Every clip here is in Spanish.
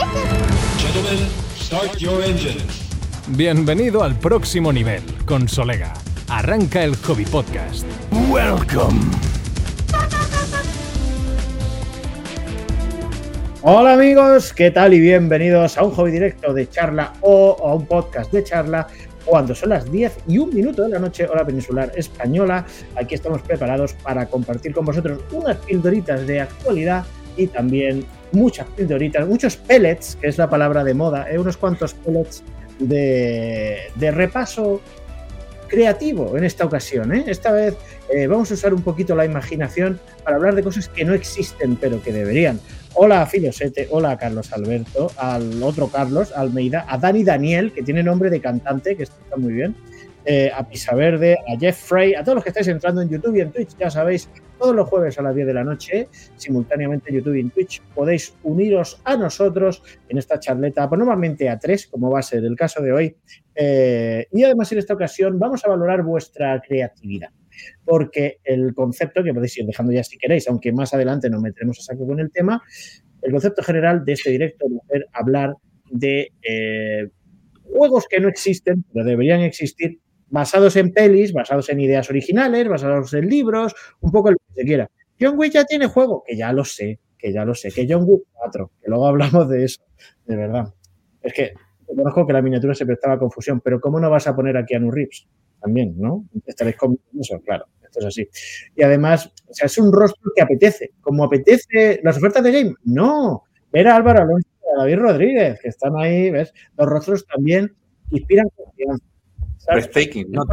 Gentlemen, start your engines. Bienvenido al próximo nivel con Solega. Arranca el Hobby Podcast. Welcome. Hola amigos, ¿qué tal y bienvenidos a un hobby directo de charla o a un podcast de charla cuando son las 10 y un minuto de la noche, hora peninsular española. Aquí estamos preparados para compartir con vosotros unas pildoritas de actualidad y también muchas pildoritas, muchos pellets, que es la palabra de moda, ¿eh? unos cuantos pellets de, de, repaso creativo en esta ocasión. ¿eh? Esta vez eh, vamos a usar un poquito la imaginación para hablar de cosas que no existen pero que deberían. Hola a Filosete, hola a Carlos Alberto, al otro Carlos Almeida, a Dani Daniel, que tiene nombre de cantante, que está muy bien, eh, a Pisaverde, a Jeff Frey, a todos los que estáis entrando en YouTube y en Twitch, ya sabéis, todos los jueves a las 10 de la noche, simultáneamente en YouTube y en Twitch, podéis uniros a nosotros en esta charleta, pues normalmente a tres, como va a ser el caso de hoy. Eh, y además en esta ocasión vamos a valorar vuestra creatividad porque el concepto, que podéis ir dejando ya si queréis, aunque más adelante nos meteremos a saco con el tema, el concepto general de este directo es hablar de eh, juegos que no existen, pero deberían existir, basados en pelis, basados en ideas originales, basados en libros, un poco lo que se quiera. John Wick ya tiene juego, que ya lo sé, que ya lo sé, que John Wick 4, que luego hablamos de eso, de verdad. Es que conozco que la miniatura se prestaba confusión, pero ¿cómo no vas a poner a Keanu Reeves? También, ¿no? Estaréis con eso, claro, esto es así. Y además, o sea, es un rostro que apetece. Como apetece las ofertas de game, no. Era Álvaro Alonso y David Rodríguez, que están ahí, ¿ves? Los rostros también inspiran confianza. No,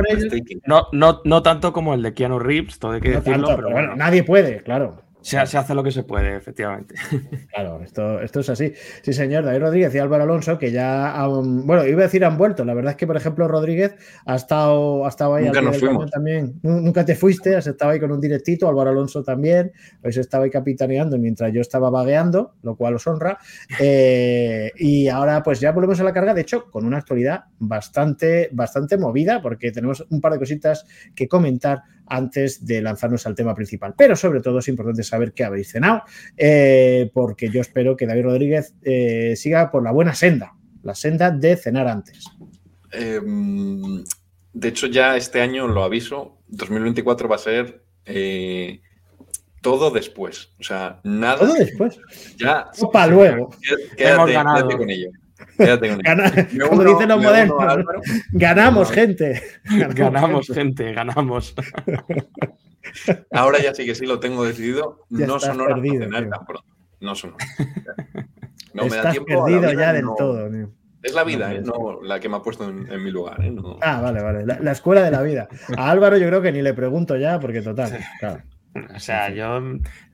no, no, no, tanto como el de Keanu Reeves, todo hay que no decirlo. Tanto, pero bueno, nadie puede, claro. Se, se, hace lo que se puede, efectivamente. Claro, esto, esto es así. Sí, señor, David Rodríguez y Álvaro Alonso, que ya, um, bueno, iba a decir han vuelto. La verdad es que, por ejemplo, Rodríguez ha estado, ha estado ahí nunca nos fuimos. también. Nunca te fuiste, has estado ahí con un directito, Álvaro Alonso también. Pues estaba ahí capitaneando mientras yo estaba vagueando, lo cual os honra. Eh, y ahora, pues ya volvemos a la carga, de hecho, con una actualidad bastante, bastante movida, porque tenemos un par de cositas que comentar antes de lanzarnos al tema principal. Pero sobre todo es importante saber qué habéis cenado, eh, porque yo espero que David Rodríguez eh, siga por la buena senda, la senda de cenar antes. Eh, de hecho, ya este año lo aviso, 2024 va a ser eh, todo después. O sea, nada. Todo después. Ya. Para luego. Quédate, Hemos ganado. quédate con ello. Gana, como dicen los modernos, ganamos, gente. Ganamos, ganamos gente, ganamos. Ahora ya sí que sí lo tengo decidido. Ya no son horas perdido, cenar tan pronto. No son horas. No estás me da tiempo. perdido ya del no. todo. Tío. Es la vida, ¿eh? no la que me ha puesto en, en mi lugar. ¿eh? No. Ah, vale, vale. La, la, escuela de la vida. A Álvaro yo creo que ni le pregunto ya, porque total. Claro. O sea, yo,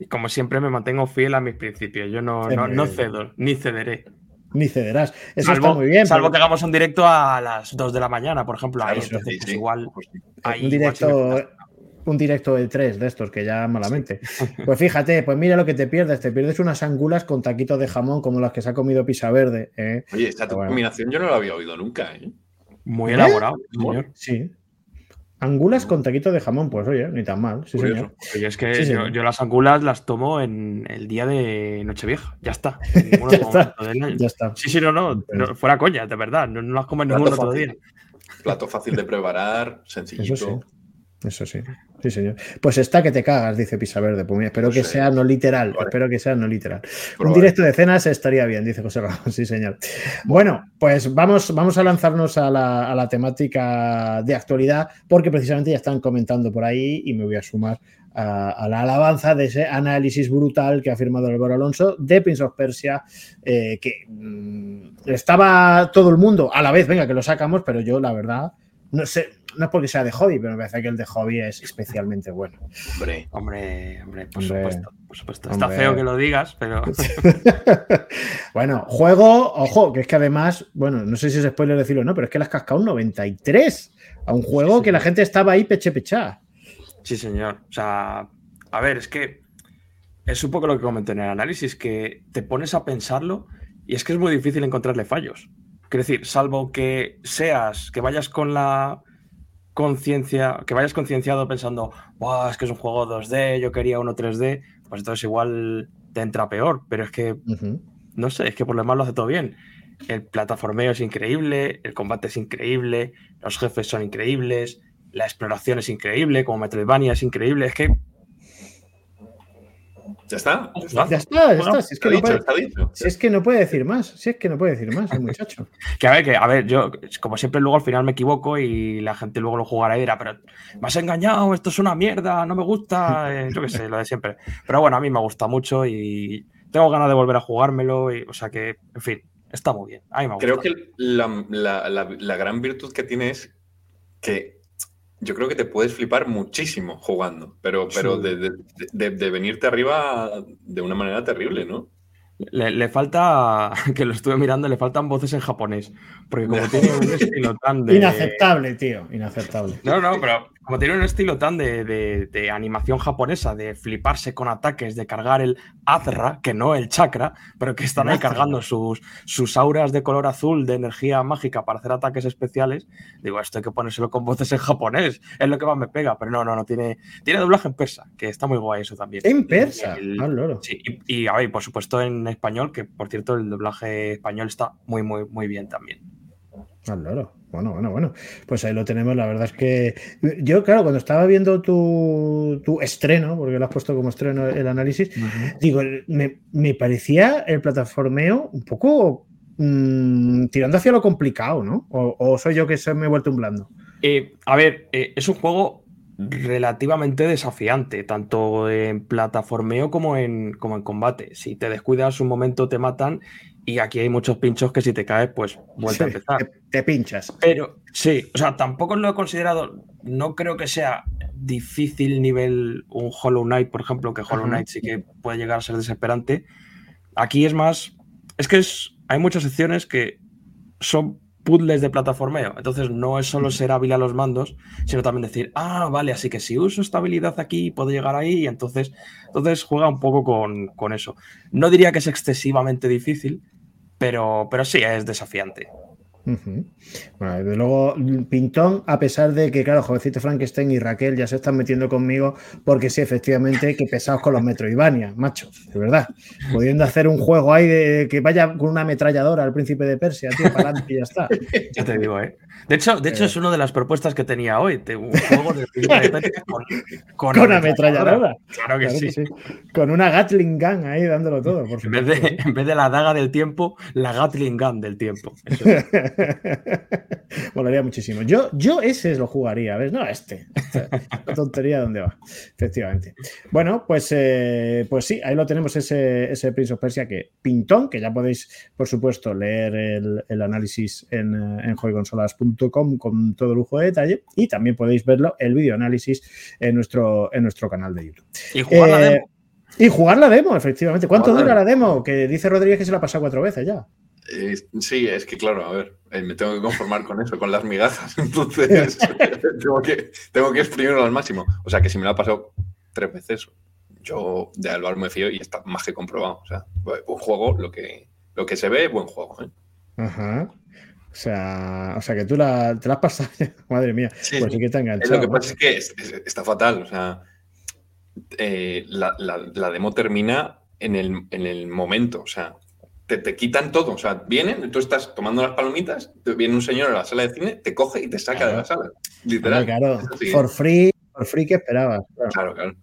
como siempre, me mantengo fiel a mis principios. Yo no, no, no cedo, ni cederé. Ni cederás. Eso salvo, está muy bien. Salvo pero... que hagamos un directo a las 2 de la mañana, por ejemplo. Ahí, Claro, entonces, sí, pues sí. igual. ahí un directo, igual un directo de tres de estos que ya malamente. Pues fíjate, pues mira lo que te pierdes. Te pierdes unas angulas con taquitos de jamón como las que se ha comido Pisa Verde. ¿eh? Oye, esta bueno. combinación yo no la había oído nunca. ¿eh? Muy ¿Eh? elaborado, señor. Sí. Angulas con taquitos de jamón, pues oye, ni tan mal. Sí, señor. Oye, es que Sí, yo, las angulas las tomo en el día de Nochevieja. Ya está. En Ya está. del año. Ya está. Sí, sí, no, no, no, Fuera coña, de verdad. No, no las como en Plato ningún otro fácil. día. Plato fácil de preparar, sencillito. Eso sí. Eso sí. Sí, señor. Pues está que te cagas, dice Pisa Verde. Pues mira, espero No que sea no literal. Vale. Espero que sea no literal. Un directo de cenas estaría bien, dice José Ramos. Sí, señor. Bueno, pues vamos, vamos a lanzarnos a la, a la temática de actualidad, porque precisamente ya están comentando por ahí y me voy a sumar a, a la alabanza de ese análisis brutal que ha firmado Álvaro Alonso de Prince of Persia, eh, que mm, estaba todo el mundo a la vez, venga, que lo sacamos, pero yo, la verdad, no sé, no es porque sea de hobby, pero me parece que el de hobby es especialmente bueno. Hombre, hombre, hombre, por supuesto, por supuesto. Está feo que lo digas, pero. bueno, juego, ojo, que es que además, bueno, no sé si es spoiler decirlo o no, pero es que las cascado un 93 a un juego que la gente estaba ahí peche pechá. Sí, señor. O sea, a ver, es que es un poco lo que comenté en el análisis, que te pones a pensarlo y es que es muy difícil encontrarle fallos. Quiero decir, salvo que seas, que vayas con la conciencia, que vayas concienciado pensando, es que es un juego 2D, yo quería uno 3D, pues entonces igual te entra peor, pero es que, no sé, es que por lo demás lo hace todo bien. El plataformeo es increíble, el combate es increíble, los jefes son increíbles, la exploración es increíble, como Metroidvania es increíble, es que ya está. Ya está, ya está. Si, es que no puede, si es que no puede decir más. Si es que no puede decir más, el muchacho. que a ver, que a ver, yo, como siempre, luego al final me equivoco y la gente luego lo jugará y dirá, pero me has engañado, esto es una mierda, no me gusta. Eh, yo qué sé, lo de siempre. Pero bueno, a mí me gusta mucho y tengo ganas de volver a jugármelo. Y, o sea que, en fin, está muy bien. Creo que la, la gran virtud que tiene es que yo creo que te puedes flipar muchísimo jugando, pero, pero de, de, venirte arriba de una manera terrible, ¿no? Le, falta, que lo estuve mirando, le faltan voces en japonés. Porque como tiene un estilo tan de. Inaceptable, tío, inaceptable. No, no, pero como tiene un estilo tan de, animación japonesa, de fliparse con ataques, de cargar el Azra, que no el chakra, pero que están ahí cargando sus, sus auras de color azul de energía mágica para hacer ataques especiales, digo, esto hay que ponérselo con voces en japonés, es lo que más me pega, pero no, no, no, tiene, tiene doblaje en persa, que está muy guay eso también. En persa, ah, Sí, y, a ver, por supuesto en español, que por cierto el doblaje español está muy, muy, muy bien también. Ah, loro. Bueno, bueno, bueno. Pues ahí lo tenemos. La verdad es que yo, claro, cuando estaba viendo tu, estreno, porque lo has puesto como estreno el análisis, digo, me, parecía el plataformeo un poco mm, tirando hacia lo complicado, ¿no? O, soy yo que se me he vuelto un blando. Eh, a ver, eh, es un juego relativamente desafiante, tanto en plataformeo como en, como en combate. Si te descuidas un momento te matan y aquí hay muchos pinchos que si te caes, pues vuelve a empezar. Te, pinchas. Pero sí, o sea, tampoco lo he considerado, no creo que sea difícil nivel un Hollow Knight, por ejemplo, que Hollow Knight sí que puede llegar a ser desesperante. Aquí es más, es que es, hay muchas secciones que son puzzles de plataformeo. Entonces no es solo ser hábil a los mandos, sino también decir, ah, vale, así que si uso esta habilidad aquí, puedo llegar ahí. Y entonces, entonces juega un poco con, con eso. No diría que es excesivamente difícil, pero, pero sí, es desafiante. Bueno, desde luego, Pintón, a pesar de que, claro, jovencito Frankenstein y Raquel ya se están metiendo conmigo, porque sí, efectivamente, que pesados con los Metroidvania, macho, de verdad. Pudiendo hacer un juego ahí de que vaya con una ametralladora al príncipe de Persia, tío, para adelante y ya está. Ya te digo, ¿eh? De hecho, de hecho eh. es una de las propuestas que tenía hoy, un juego de príncipe de Persia con, con, ametralladora. Claro que, sí. Con una Gatling Gun ahí dándolo todo. Por en, vez de, en vez de la daga del tiempo, la Gatling Gun del tiempo. Eso Molaría muchísimo. Yo, yo ese lo jugaría, ¿ves? No, este. La tontería dónde va, efectivamente. Bueno, pues, eh, pues sí, ahí lo tenemos, ese, ese Prince of Persia que pintón, que ya podéis, por supuesto, leer el, análisis en, en joyconsolas.com con todo lujo de detalle y también podéis verlo, el video análisis en nuestro, en nuestro canal de YouTube. Y jugar la eh, demo. Y jugar la demo, efectivamente. ¿Cuánto dura la demo? Que dice Rodríguez que se la ha pasado cuatro veces ya. Eh, sí, es que claro, a ver, eh, me tengo que conformar con eso, con las migajas. Entonces, tengo, que, tengo que exprimirlo al máximo. O sea, que si me lo ha pasado tres veces, yo de Álvaro me fío y está más que comprobado. O sea, un juego, lo que, lo que se ve, buen juego. ¿eh? Ajá. O sea, o sea, que tú la, te la has pasado, madre mía, pues sí que te enganchado. Lo que pasa es que está fatal, o sea, la, la, demo termina en el, en el momento, o sea, te, quitan todo. O sea, vienen, tú estás tomando las palomitas, viene un señor a la sala de cine, te coge y te saca de la sala. Literal. Claro, for free, for free que esperabas. Claro, claro.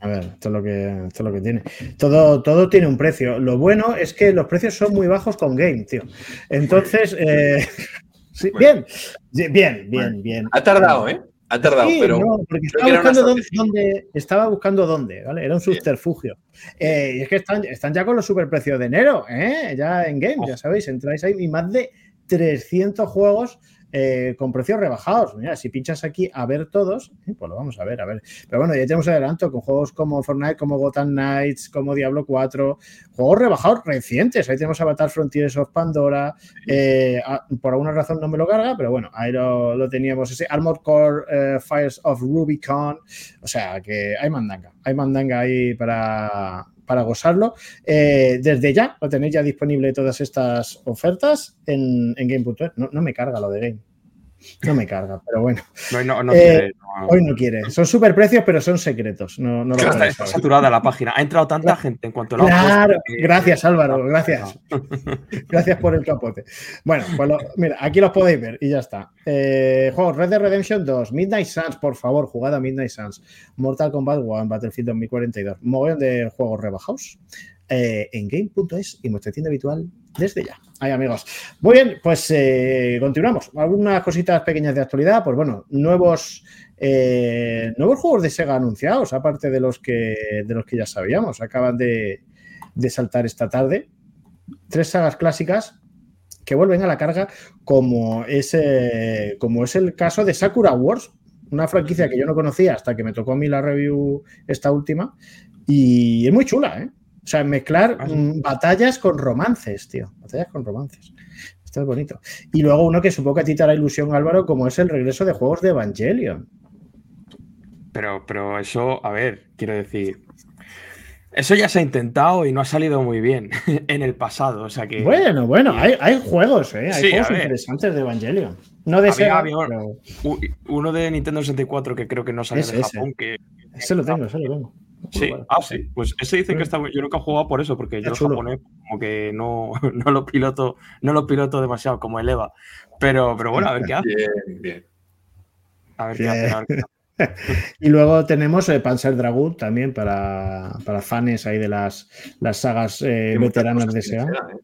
A ver, esto es lo que, esto es lo que tiene. Todo, todo tiene un precio. Lo bueno es que los precios son muy bajos con Game, tío. Entonces, eh, sí, bien, bien, bien, bien. Ha tardado, ¿eh? Ha tardado, pero. porque estaba buscando dónde, estaba buscando dónde, ¿vale? Era un subterfugio. Eh, y es que están, están ya con los superprecios de enero, ¿eh? Ya en game, ya sabéis, entráis ahí y más de 300 juegos eh, con precios rebajados. Mira, si pinchas aquí a ver todos, eh, pues lo vamos a ver, a ver. Pero bueno, ya tenemos adelanto con juegos como Fortnite, como Gotham Knights, como Diablo 4, juegos rebajados recientes. Ahí tenemos Avatar Frontiers of Pandora. Eh, ah, por alguna razón no me lo carga, pero bueno, ahí lo, lo teníamos. Ese Armored Core Fires of Rubicon. O sea, que hay mandanga. Hay mandanga ahí para, para gozarlo. Eh, desde ya lo tenéis ya disponible todas estas ofertas en, en. No, no, me carga lo de Game. No me carga, pero bueno. No, no, no Eh, quiere. Hoy no quiere. Son super precios, pero son secretos. No, no lo Está, saturada la página. Ha entrado tanta gente en cuanto lo han Claro, que- gracias Álvaro, gracias. Gracias por el capote. Bueno, pues lo- mira, aquí los podéis ver y ya está. Eh, juegos Red Dead Redemption 2, Midnight Suns, por favor, jugad a Midnight Suns, Mortal Kombat 1, Battlefield 2042, mogollón de juegos rebajados eh, en game.es y nuestra tienda habitual desde ya. Ahí, amigos. Muy bien, pues eh, continuamos. Algunas cositas pequeñas de actualidad, pues bueno, nuevos. eh, nuevos juegos de Sega anunciados, aparte de los que, de los que ya sabíamos. Acaban de, de saltar esta tarde. Tres sagas clásicas que vuelven a la carga, como es, como es el caso de Sakura Wars, una franquicia que yo no conocía hasta que me tocó a mí la review esta última. Y es muy chula, ¿eh? O sea, mezclar Ah, mm, batallas con romances, tío. Batallas con romances. Esto es bonito. Y luego uno que supongo que a ti te hará ilusión, Álvaro, como es el regreso de juegos de Evangelion. Pero, pero eso, a ver, quiero decir. Eso ya se ha intentado y no ha salido muy bien en el pasado. O sea que. Bueno, bueno, hay, hay juegos, ¿eh? Hay Sí, juegos interesantes de Evangelion. No de Había- Sega, pero Uno de Nintendo 64 que creo que no salió Ese, de ese. Japón. Que, ese lo tengo, ese lo tengo. Sí, Bueno, ah, sí. Pues ese dice que está bu- Yo nunca he jugado por eso, porque Está yo el chulo. japonés como que no, no lo piloto, no lo piloto demasiado como el EVA. Pero, pero bueno, a ver qué hace. Bien, bien. A ver qué hace. a ver qué hace. Y luego tenemos eh, Panzer Dragoon también para, para fans ahí de las, las sagas eh, veteranas de SEA. ¿eh?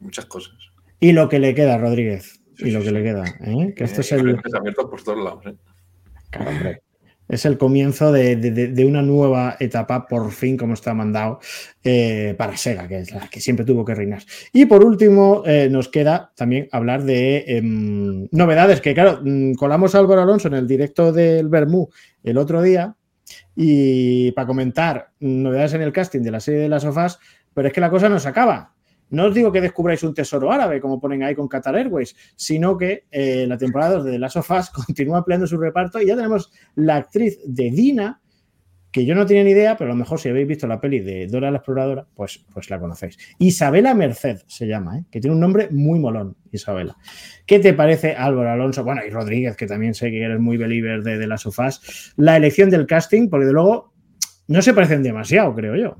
Muchas cosas. Y lo que le queda, Rodríguez. Sí, Y lo sí, que sí. le queda. ¿eh? Que esto Eh, es el, abiertos por todos lados. ¿eh? Es el comienzo de- de una nueva etapa, por fin, como está mandado, eh, para Sega, que es la que siempre tuvo que reinar. Y por último, eh, nos queda también hablar de em, novedades, que claro, mm, colamos a Álvaro Alonso en el directo del Bermú el otro día y para comentar novedades en el casting de la serie de las sofás, pero es que la cosa no se acaba. No os digo que descubráis un tesoro árabe, como ponen ahí con Qatar Airways, sino que eh, la temporada 2 de The Last of Us continúa ampliando su reparto y ya tenemos la actriz de Dina, que yo no tenía ni idea, pero a lo mejor si habéis visto la peli de Dora la Exploradora, pues, pues la conocéis. Isabela Merced se llama, ¿eh? que tiene un nombre muy molón, Isabela. ¿Qué te parece, Álvaro Alonso? Bueno, y Rodríguez, que también sé que eres muy believer de, de las sofás. La elección del casting, porque de luego no se parecen demasiado, creo yo.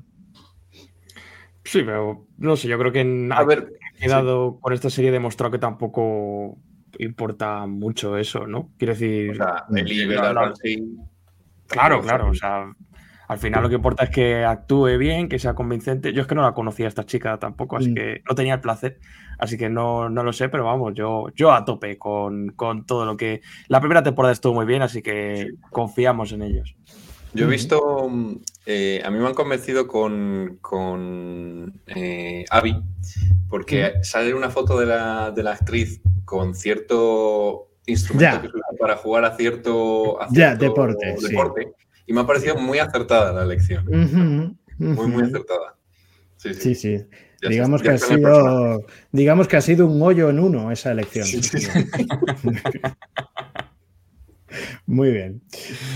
Sí, pero no sé, yo creo que en- A ver, ha quedado con esta serie demostrado que tampoco importa mucho eso, ¿no? Quiero decir, o sea, no, no. Ramsey, claro, claro, o sea, al final lo que importa es que actúe bien, que sea convincente. Yo es que no la conocía esta chica tampoco, así Mm. que no tenía el placer, así que no, no lo sé, pero vamos, yo, yo a tope con, con todo lo que... La primera temporada estuvo muy bien, así que confiamos en ellos. Yo he visto, mm, eh, a mí me han convencido con, con eh, Abby, porque sale una foto de la, de la actriz con cierto instrumento Ya. que para jugar a cierto, a Ya, cierto deporte, sí. y me ha parecido muy acertada la elección. Muy, muy acertada. Sí, sí. Sí, sí. Ya digamos, está- que ha sido, digamos que ha sido un hoyo en uno esa elección. Sí, sí, sí. Muy bien.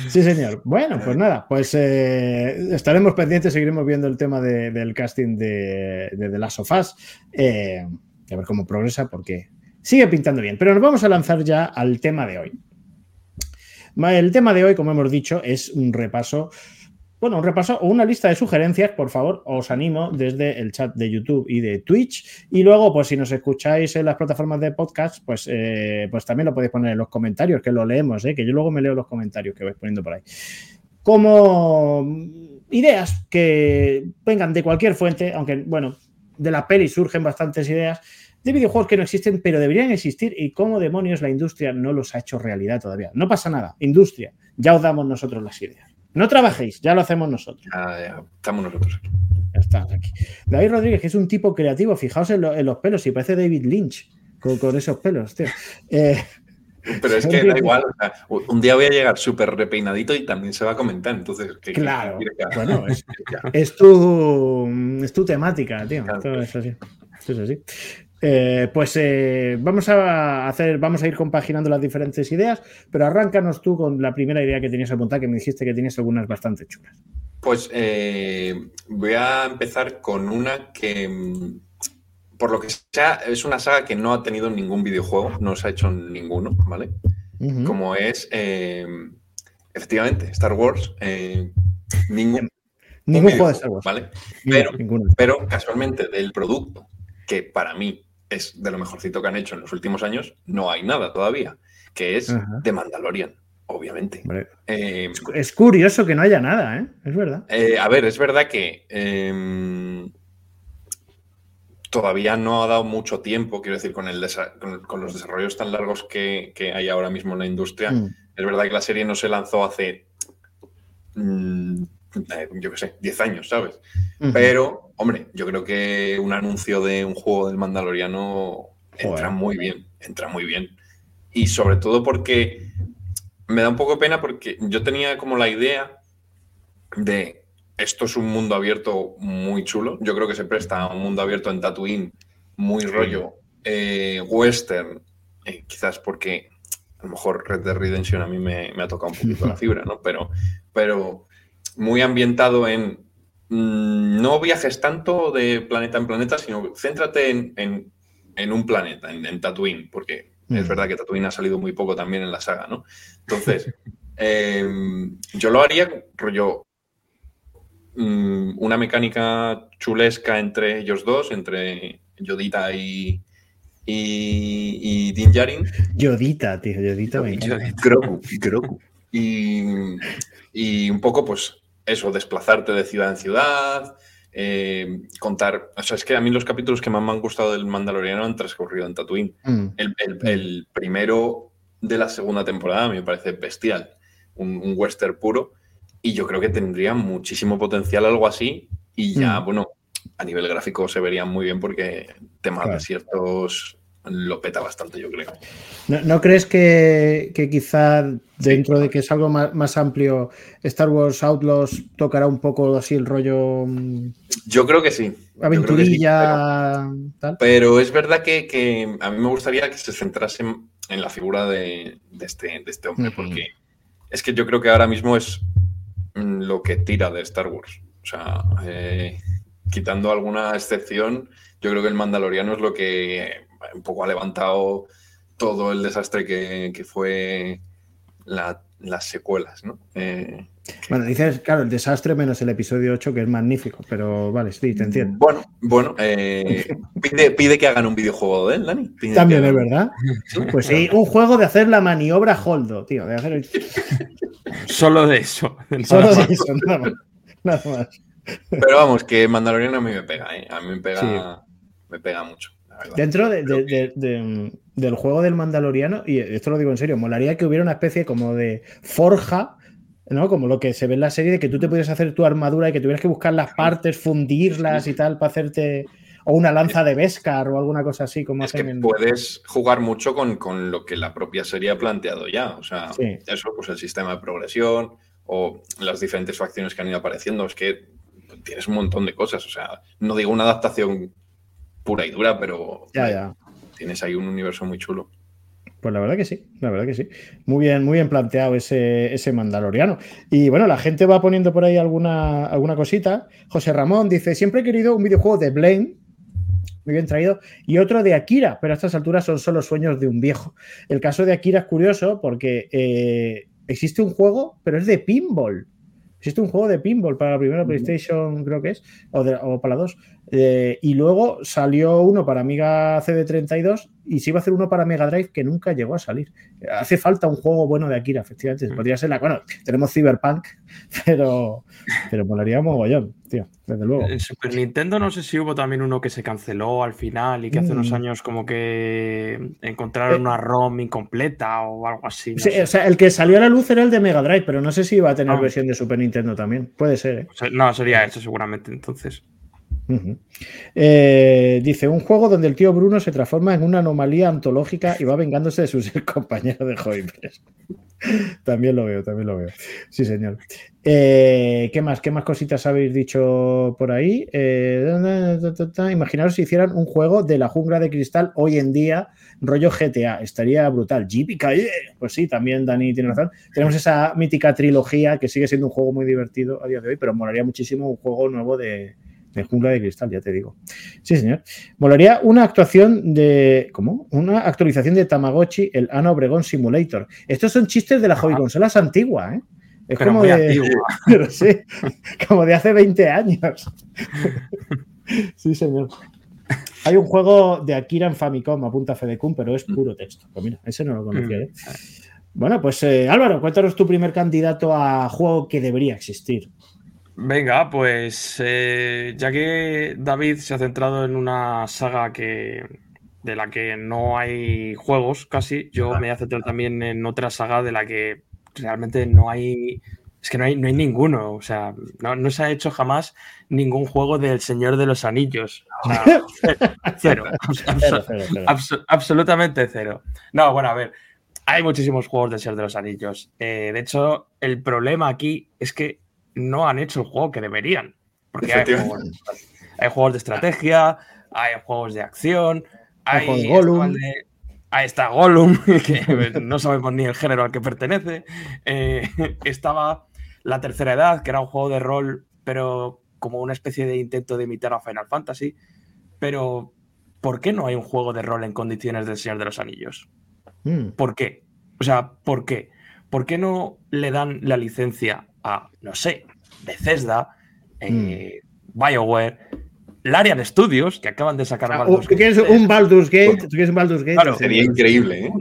Sí, señor. Bueno, pues nada, pues eh, estaremos pendientes, seguiremos viendo el tema de- del casting de, de The Last of Us, eh, a ver cómo progresa, porque sigue pintando bien. Pero nos vamos a lanzar ya al tema de hoy. El tema de hoy, como hemos dicho, es un repaso, bueno, un repaso una lista de sugerencias, por favor, os animo desde el chat de YouTube y de Twitch. Y luego, pues si nos escucháis en las plataformas de podcast, pues, eh, pues también lo podéis poner en los comentarios, que lo leemos, ¿eh? que yo luego me leo los comentarios que vais poniendo por ahí. Como ideas que vengan de cualquier fuente, aunque, bueno, de la peli surgen bastantes ideas, de videojuegos que no existen, pero deberían existir y cómo demonios la industria no los ha hecho realidad todavía. No pasa nada, industria, ya os damos nosotros las ideas. No trabajéis, ya lo hacemos nosotros. Ya, estamos nosotros aquí. Ya estamos aquí. David Rodríguez, que es un tipo creativo, fijaos en, lo- en los pelos, y parece David Lynch con, con esos pelos, tío. Eh, Pero es que da igual. o sea, un día voy a llegar súper repeinadito y también se va a comentar. Entonces, ¿qué- qué Claro. Bueno, es, tu, es tu temática, tío. Claro. Esto es así. Esto es así. Eh, pues eh, vamos a hacer, vamos a ir compaginando las diferentes ideas, pero arráncanos tú con la primera idea que tenías apuntada, que me dijiste que tienes algunas bastante chulas. Pues eh, voy a empezar con una que, por lo que sea, es una saga que no ha tenido ningún videojuego, no se ha hecho ninguno, ¿vale? Como es, efectivamente, Star Wars. ningún juego de Star Wars. ¿vale? Ninguno, Pero, ninguno. pero casualmente del producto, que para mí es de lo mejorcito que han hecho en los últimos años, no hay nada todavía, que es Ajá. The Mandalorian, obviamente. Eh, Es curioso que no haya nada, ¿eh? Es verdad. Eh, a ver, es verdad que em, todavía no ha dado mucho tiempo, quiero decir, con, el con, con los desarrollos tan largos que, que hay ahora mismo en la industria. Mm. Es verdad que la serie no se lanzó hace, mm, yo qué sé, 10 años, ¿sabes? Pero, hombre, yo creo que un anuncio de un juego del Mandaloriano entra Joder. muy bien, entra muy bien. Y sobre todo porque me da un poco de pena porque yo tenía como la idea de esto es un mundo abierto muy chulo. Yo creo que se presta a un mundo abierto en Tatooine, muy rollo eh, western, eh, quizás porque a lo mejor Red Dead Redemption a mí me, me ha tocado un poquito la fibra, ¿no? Pero, pero muy ambientado en mm, no viajes tanto de planeta en planeta, sino céntrate en, en- en un planeta, en, en Tatooine, porque es Mm. verdad que Tatooine ha salido muy poco también en la saga, ¿no? Entonces, em, yo lo haría rollo mm, una mecánica chulesca entre ellos dos, entre Yodita y, y, y Din Djarin. Yodita, tío, Yodita. Grogu, Grogu. Y, y un poco, pues, eso, desplazarte de ciudad en ciudad, eh, contar. O sea, es que a mí los capítulos que más me han gustado del Mandaloriano han transcurrido en Tatooine. Mm. El, el- el primero de la segunda temporada me parece bestial, un, un western puro, y yo creo que tendría muchísimo potencial algo así, y ya, Mm. bueno, a nivel gráfico se vería muy bien porque temas Claro. desiertos lo peta bastante, yo creo. ¿No, no crees que, que quizá dentro de que es algo más, más amplio, Star Wars Outlaws tocará un poco así el rollo mm, Yo creo que sí. Creo que sí, pero- aventurilla, tal? Pero es verdad que, que a mí me gustaría que se centrase en, en la figura de, de este, de este hombre, porque es que yo creo que ahora mismo es mm, lo que tira de Star Wars. O sea, eh, quitando alguna excepción, yo creo que el Mandaloriano es lo que un poco ha levantado todo el desastre que, que fue la- las secuelas, ¿no? Eh, Bueno, dices, claro, el desastre menos el episodio 8, que es magnífico, pero vale, sí, te entiendo. Bueno, bueno, eh, pide, pide que hagan un videojuego de él, Dani. Pide También es verdad. Pues sí, un juego de hacer la maniobra Holdo, tío, de hacer el- Solo de eso. solo de eso, nada más. Nada más. Pero vamos, que Mandaloriano a mí me pega, ¿eh? A mí me pega, me pega mucho. Dentro de- Creo de- de- de- del juego del Mandaloriano, y esto lo digo en serio, molaría que hubiera una especie como de forja, ¿no? Como lo que se ve en la serie, de que tú te pudieras hacer tu armadura y que tuvieras que buscar las partes, fundirlas y tal para hacerte. O una lanza de Beskar o alguna cosa así, como Es que en. puedes jugar mucho con, con lo que la propia serie ha planteado ya. O sea, Sí. eso, pues el sistema de progresión o las diferentes facciones que han ido apareciendo. Es que tienes un montón de cosas. O sea, no digo una adaptación pura y dura, pero Ya, ya. tienes ahí un universo muy chulo. Pues la verdad que sí, la verdad que sí. Muy bien, muy bien planteado ese, ese mandaloriano. Y bueno, la gente va poniendo por ahí alguna, alguna cosita. José Ramón dice: Siempre he querido un videojuego de Blame. Muy bien traído. Y otro de Akira, pero a estas alturas son solo sueños de un viejo. El caso de Akira es curioso porque eh, existe un juego, pero es de pinball. Existe un juego de pinball para la primera PlayStation, creo que es, o, de- o para la 2. Eh, y luego salió uno para Amiga CD32 y se iba a hacer uno para Mega Drive que nunca llegó a salir. Hace falta un juego bueno de Akira, efectivamente. Podría ser la. Bueno, tenemos Cyberpunk, pero, pero molaría mogollón, tío, desde luego. En Super Nintendo no sé si hubo también uno que se canceló al final y que hace unos Mm. años como que encontraron Eh. una ROM incompleta o algo así. no Sí, o sea, el que salió a la luz era el de Mega Drive, pero no sé si iba a tener Ah. versión de Super Nintendo también. Puede ser, ¿eh? No, sería eso seguramente entonces. Eh, dice, un juego donde el tío Bruno se transforma en una anomalía antológica y va vengándose de sus compañeros de hobby. también lo veo, también lo veo. Sí, señor. Eh, ¿Qué más? ¿Qué más cositas habéis dicho por ahí? Eh, imaginaros si hicieran un juego de la jungla de cristal hoy en día, rollo GTA. Estaría brutal. Yippee Pues sí, también Dani tiene razón. Tenemos esa mítica trilogía que sigue siendo un juego muy divertido a día de hoy, pero molaría muchísimo un juego nuevo de, de Jungla de Cristal, ya te digo. Sí, señor. Molaría una actuación de. ¿Cómo? Una actualización de Tamagotchi, el Ana Obregón Simulator. Estos son chistes de las hobby consolas antiguas, ¿eh? Es Pero como muy de, antigua. pero sí, como de hace 20 años. Sí, señor. Hay un juego de Akira en Famicom, apunta Fedecum, pero es puro texto. Pues mira, ese no lo conocía. Mm. ¿eh? Bueno, pues eh, Álvaro, cuéntanos tu primer candidato a juego que debería existir. Venga, pues eh, ya que David se ha centrado en una saga que de la que no hay juegos casi, yo me voy a centrar también en otra saga de la que realmente no hay. Es que no hay, no hay ninguno. O sea, no, no se ha hecho jamás ningún juego del Señor de los Anillos. O sea, cero. Abs- Cero, cero, cero. abs- absolutamente cero. No, bueno, a ver. Hay muchísimos juegos del Señor de los Anillos. Eh, de hecho, el problema aquí es que no han hecho el juego que deberían. Porque hay juegos, hay juegos de estrategia, hay juegos de acción, Hay hay. juego de Gollum. de- Ahí está Gollum, que no sabemos ni el género al que pertenece. Eh, estaba La Tercera Edad, que era un juego de rol, pero como una especie de intento de imitar a Final Fantasy. Pero, ¿por qué no hay un juego de rol en condiciones del Señor de los Anillos? Mm. ¿Por qué? O sea, ¿por qué? ¿Por qué no le dan la licencia a, no sé, Bethesda, eh, BioWare, Larian Studios, que acaban de sacar Ah, Baldur's ¿Tú quieres Gate un Baldur's Gate? ¿Tú quieres un Baldur's Gate? Claro. Sí. Sería increíble, ¿eh?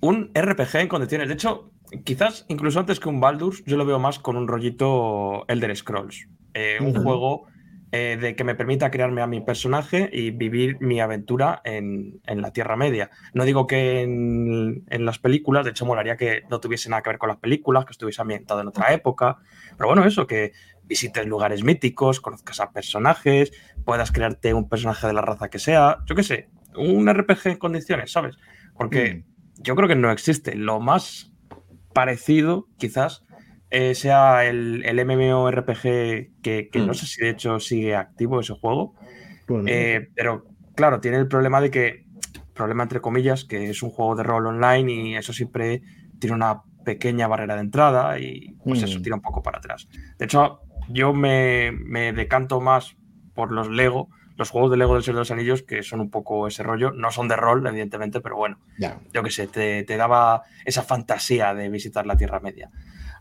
un RPG en condiciones. De hecho, quizás incluso antes que un Baldur's, yo lo veo más con un rollito Elder Scrolls. Eh, un juego eh, de que me permita crearme a mi personaje y vivir mi aventura en, en la Tierra Media. No digo que en, en las películas, de hecho, molaría que no tuviese nada que ver con las películas, que estuviese ambientado en otra época. Pero bueno, eso, que visites lugares míticos, conozcas a personajes, puedas crearte un personaje de la raza que sea. Yo qué sé, un RPG en condiciones, ¿sabes? Porque yo creo que no existe. Lo más parecido, quizás, eh, sea el, el MMORPG que, que Mm. no sé si de hecho sigue activo ese juego. Bueno, Eh, pero claro, tiene el problema de que, problema entre comillas, que es un juego de rol online y eso siempre tiene una pequeña barrera de entrada y pues Mm. eso tira un poco para atrás. De hecho, yo me, me decanto más por los Lego, los juegos de Lego del Señor de los Anillos, que son un poco ese rollo. No son de rol, evidentemente, pero bueno, yo qué sé, te, te daba esa fantasía de visitar la Tierra Media.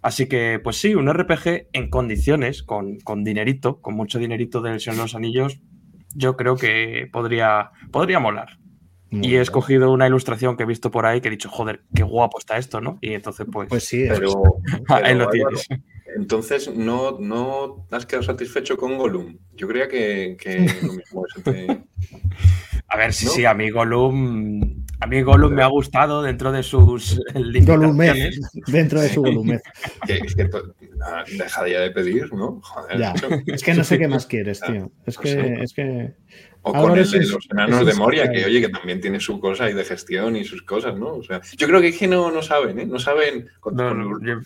Así que, pues sí, un RPG en condiciones, con, con dinerito, con mucho dinerito del Señor de los Anillos, yo creo que podría, podría molar. Muy Y he bien. escogido una ilustración que he visto por ahí que he dicho, joder, qué guapo está esto, ¿no? Y entonces, pues, Pues sí, Pero, ahí lo Álvaro, tienes. Entonces, ¿no, ¿no has quedado satisfecho con Gollum? Yo creía que, que lo mismo te- A ver, sí, ¿no? sí, a mí Gollum, a mí Gollum me ha gustado dentro de sus Golumez, limitaciones. dentro de su golumez. que- es que to- ah, deja ya de pedir, ¿no? Joder, Ya. macho. Es que no sé qué más quieres, tío. Es que, es que. O Álvaro con el de los enanos es de Moria, que oye, que también tiene su cosa y de gestión y sus cosas, ¿no? O sea, yo creo que es que no, no saben, ¿eh? No saben con, No, con no, lo, yo-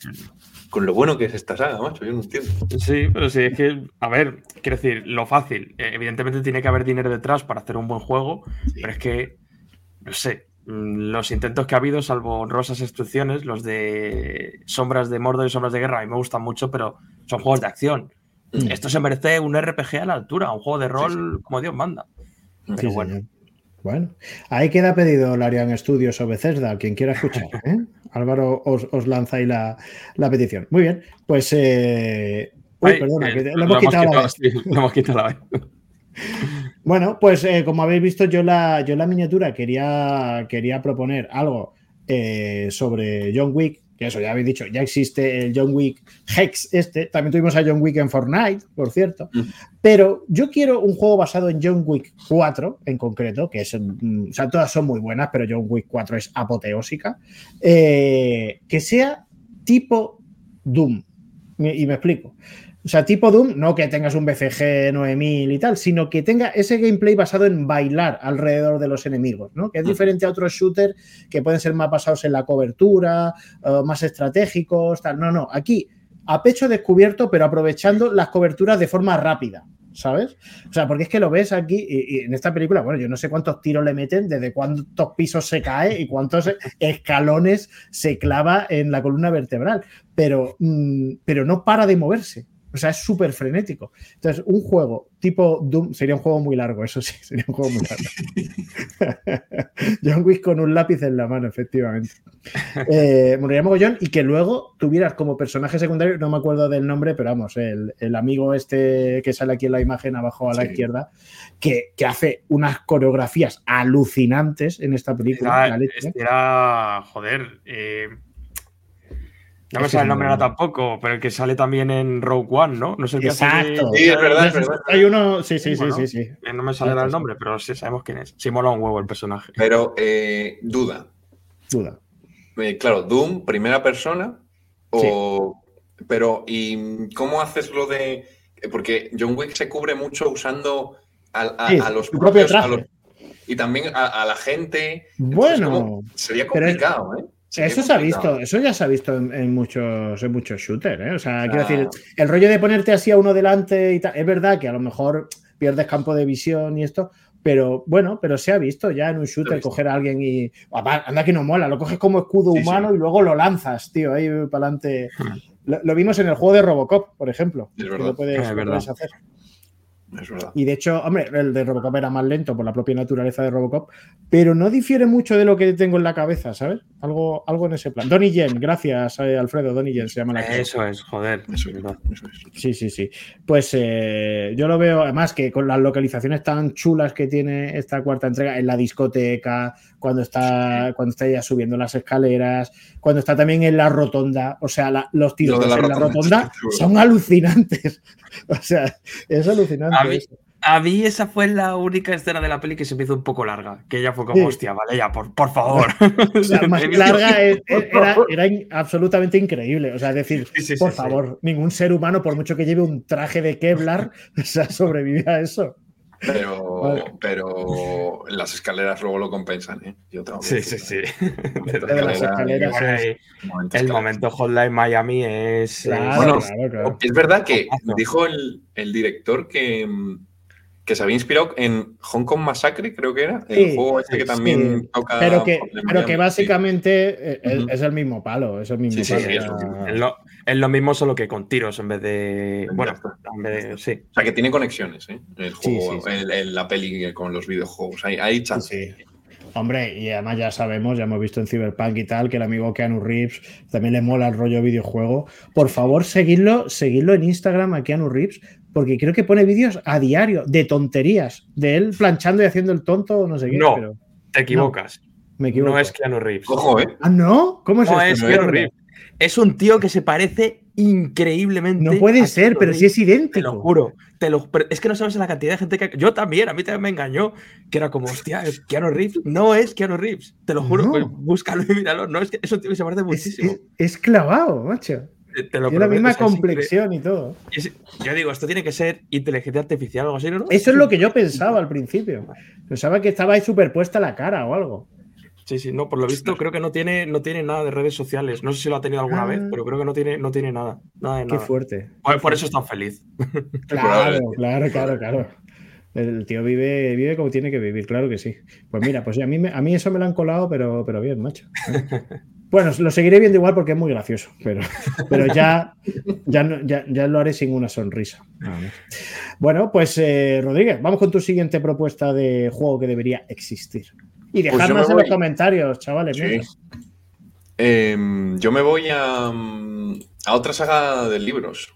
con lo bueno que es esta saga, macho, yo no entiendo. Sí, pero sí, es que, a ver, quiero decir, lo fácil. eh, evidentemente tiene que haber dinero detrás para hacer un buen juego, Sí. pero es que, no sé, mm, los intentos que ha habido, salvo honrosas excepciones, los de Sombras de Mordor y Sombras de Guerra, a mí me gustan mucho, pero son juegos de acción. Mm. Esto se merece un RPG a la altura, un juego de rol como Dios manda. Pero Sí, bueno. señor. Bueno, ahí queda pedido Larian Studios o Bethesda, quien quiera escuchar. ¿eh? Álvaro os, os lanza ahí la, la petición. Muy bien, pues. eh, Uy, Ay, perdona, eh, que te- lo hemos quitado la vez. sí, lo hemos quitado la vez. Bueno, pues eh, como habéis visto, yo la, yo en la miniatura quería, quería proponer algo eh, sobre John Wick, que eso ya habéis dicho, ya existe el John Wick Hex este, también tuvimos a John Wick en Fortnite, por cierto, Mm. pero yo quiero un juego basado en John Wick 4 en concreto, que es, mm, o sea, todas son muy buenas, pero John Wick 4 es apoteósica, eh, que sea tipo Doom. Y me explico. O sea, tipo Doom, no que tengas un BCG 9000 y tal, sino que tenga ese gameplay basado en bailar alrededor de los enemigos, ¿no? Que es diferente a otros shooters que pueden ser más basados en la cobertura, más estratégicos, tal. No, no, aquí a pecho descubierto, pero aprovechando las coberturas de forma rápida. ¿sabes? O sea, porque es que lo ves aquí y, en esta película, bueno, yo no sé cuántos tiros le meten, desde cuántos pisos se cae y cuántos escalones se clava en la columna vertebral, pero, mm, pero no para de moverse. O sea, es súper frenético. Entonces, un juego tipo Doom sería un juego muy largo, eso sí, sería un juego muy largo. John Wick con un lápiz en la mano, efectivamente. Eh, moriría mogollón y que luego tuvieras como personaje secundario, no me acuerdo del nombre, pero vamos, el, amigo este que sale aquí en la imagen abajo a la izquierda, que, hace unas coreografías alucinantes en esta película. Era, joder, eh, no me sale el nombre ahora tampoco, pero el que sale también en Rogue One, ¿no? No sé qué Exacto. Sí, es verdad, es verdad. Hay uno, sí, sí, sí, sí, sí. Eh, no me sale el nombre, pero sí sabemos quién es. Sí mola un huevo el personaje. Pero, eh, duda. Duda. Eh, claro, Doom, primera persona, o... Pero, ¿y cómo haces lo de...? Porque John Wick se cubre mucho usando a, los propios... y también a, la gente. Bueno. sería complicado, ¿eh? Eso se ha visto, eso ya se ha visto en, muchos, en muchos shooters, ¿eh? O sea, quiero decir, el rollo de ponerte así a uno delante y tal, es verdad que a lo mejor pierdes campo de visión y esto, pero bueno, pero se ha visto ya en un shooter coger a alguien y. Anda que no mola, lo coges como escudo humano y luego lo lanzas, tío, ahí para adelante. Hmm. Lo, vimos en el juego de Robocop, por ejemplo. Es verdad. Lo puedes, hacer. Y de hecho, hombre, el de Robocop era más lento por la propia naturaleza de Robocop, pero no difiere mucho de lo que tengo en la cabeza, ¿sabes? Algo, algo en ese plan. Donnie Yen, gracias, eh, Alfredo. Donnie Yen se llama la Eso es, joder. Eso es, Sí, sí, sí. Pues eh, yo lo veo, además, que con las localizaciones tan chulas que tiene esta cuarta entrega, en la discoteca, cuando está, cuando está ya subiendo las escaleras, cuando está también en la rotonda, o sea, los tiros en la rotonda son alucinantes. o sea, es alucinante. A mí, esa fue la única escena de la peli que se me hizo un poco larga, que ya fue como, hostia, vale, ya, por, por favor. La más larga era, era, absolutamente increíble. O sea, decir, por favor, ningún ser humano, por mucho que lleve un traje de Kevlar, o sea, sobrevive a eso. Pero, pero las escaleras luego lo compensan, ¿eh? Yo tengo sí, sí, sí, el momento Hotline Miami es. bueno, es verdad que dijo el, el director que que se había inspirado en Hong Kong Massacre, creo que era, el juego ese que también toca. Pero que, pero que básicamente es, el mismo palo, es el mismo palo. Es, lo, mismo, solo que con tiros en vez de. Bueno, en vez de. Sí. O sea, que tiene conexiones, ¿eh? El juego, la peli con los videojuegos. Hay, hay chance. Hombre, y además ya sabemos, ya hemos visto en Cyberpunk y tal, que el amigo Keanu Reeves también le mola el rollo videojuego. Por favor, seguidlo, seguidlo en Instagram a Keanu Reeves, porque creo que pone vídeos a diario de tonterías, de él planchando y haciendo el tonto o no sé qué. No, te equivocas. me equivoco. No es Keanu Reeves. Ojo, ¿eh? ¿Ah, no? ¿Cómo es no Es Keanu Reeves. Es un tío que se parece increíblemente. No puede ser, pero sí es idéntico. Te lo juro. Te lo, es que no sabes la cantidad de gente que. Yo también, a mí también me engañó. Que era como, hostia, es Keanu Reeves. No es Keanu Reeves. Te lo juro. Pues búscalo y míralo. No, es que es un tío que se parece muchísimo. Es, clavado, macho. Tiene la misma complexión y todo. yo digo, esto tiene que ser inteligencia artificial o algo así, ¿no? Eso es lo que yo pensaba al principio. Pensaba que estaba ahí superpuesta la cara o algo. Sí, sí, no, por lo visto creo que no tiene, no tiene nada de redes sociales. No sé si lo ha tenido alguna vez, ah. pero creo que no tiene, no tiene nada. nada, Qué fuerte. Por, eso es tan feliz. Claro, claro, claro, claro. El tío vive, vive como tiene que vivir, claro que sí. Pues mira, pues a mí, a mí eso me lo han colado, pero, pero bien, macho. Bueno, lo seguiré viendo igual porque es muy gracioso, pero, pero ya, ya, ya, lo haré sin una sonrisa. Bueno, pues eh, Rodríguez, vamos con tu siguiente propuesta de juego que debería existir. Y pues dejadnos en los comentarios, chavales. Em, yo me voy a, a, otra saga de libros.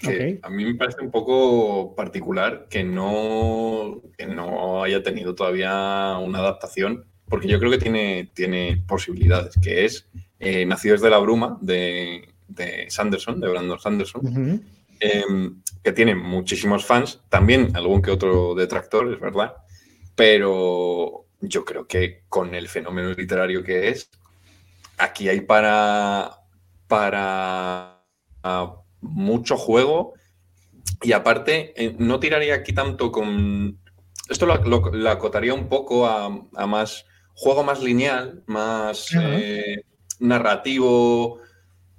Que a mí me parece un poco particular que no, que no haya tenido todavía una adaptación, porque yo creo que tiene, tiene posibilidades, que es eh, Nacidos de la Bruma de, de Sanderson, de Brandon Sanderson, em, que tiene muchísimos fans, también algún que otro detractor, es verdad, pero yo creo que con el fenómeno literario que es, aquí hay para, para mucho juego. Y aparte, eh, no tiraría aquí tanto con... Esto lo, acotaría un poco a, más juego más lineal, más eh, narrativo,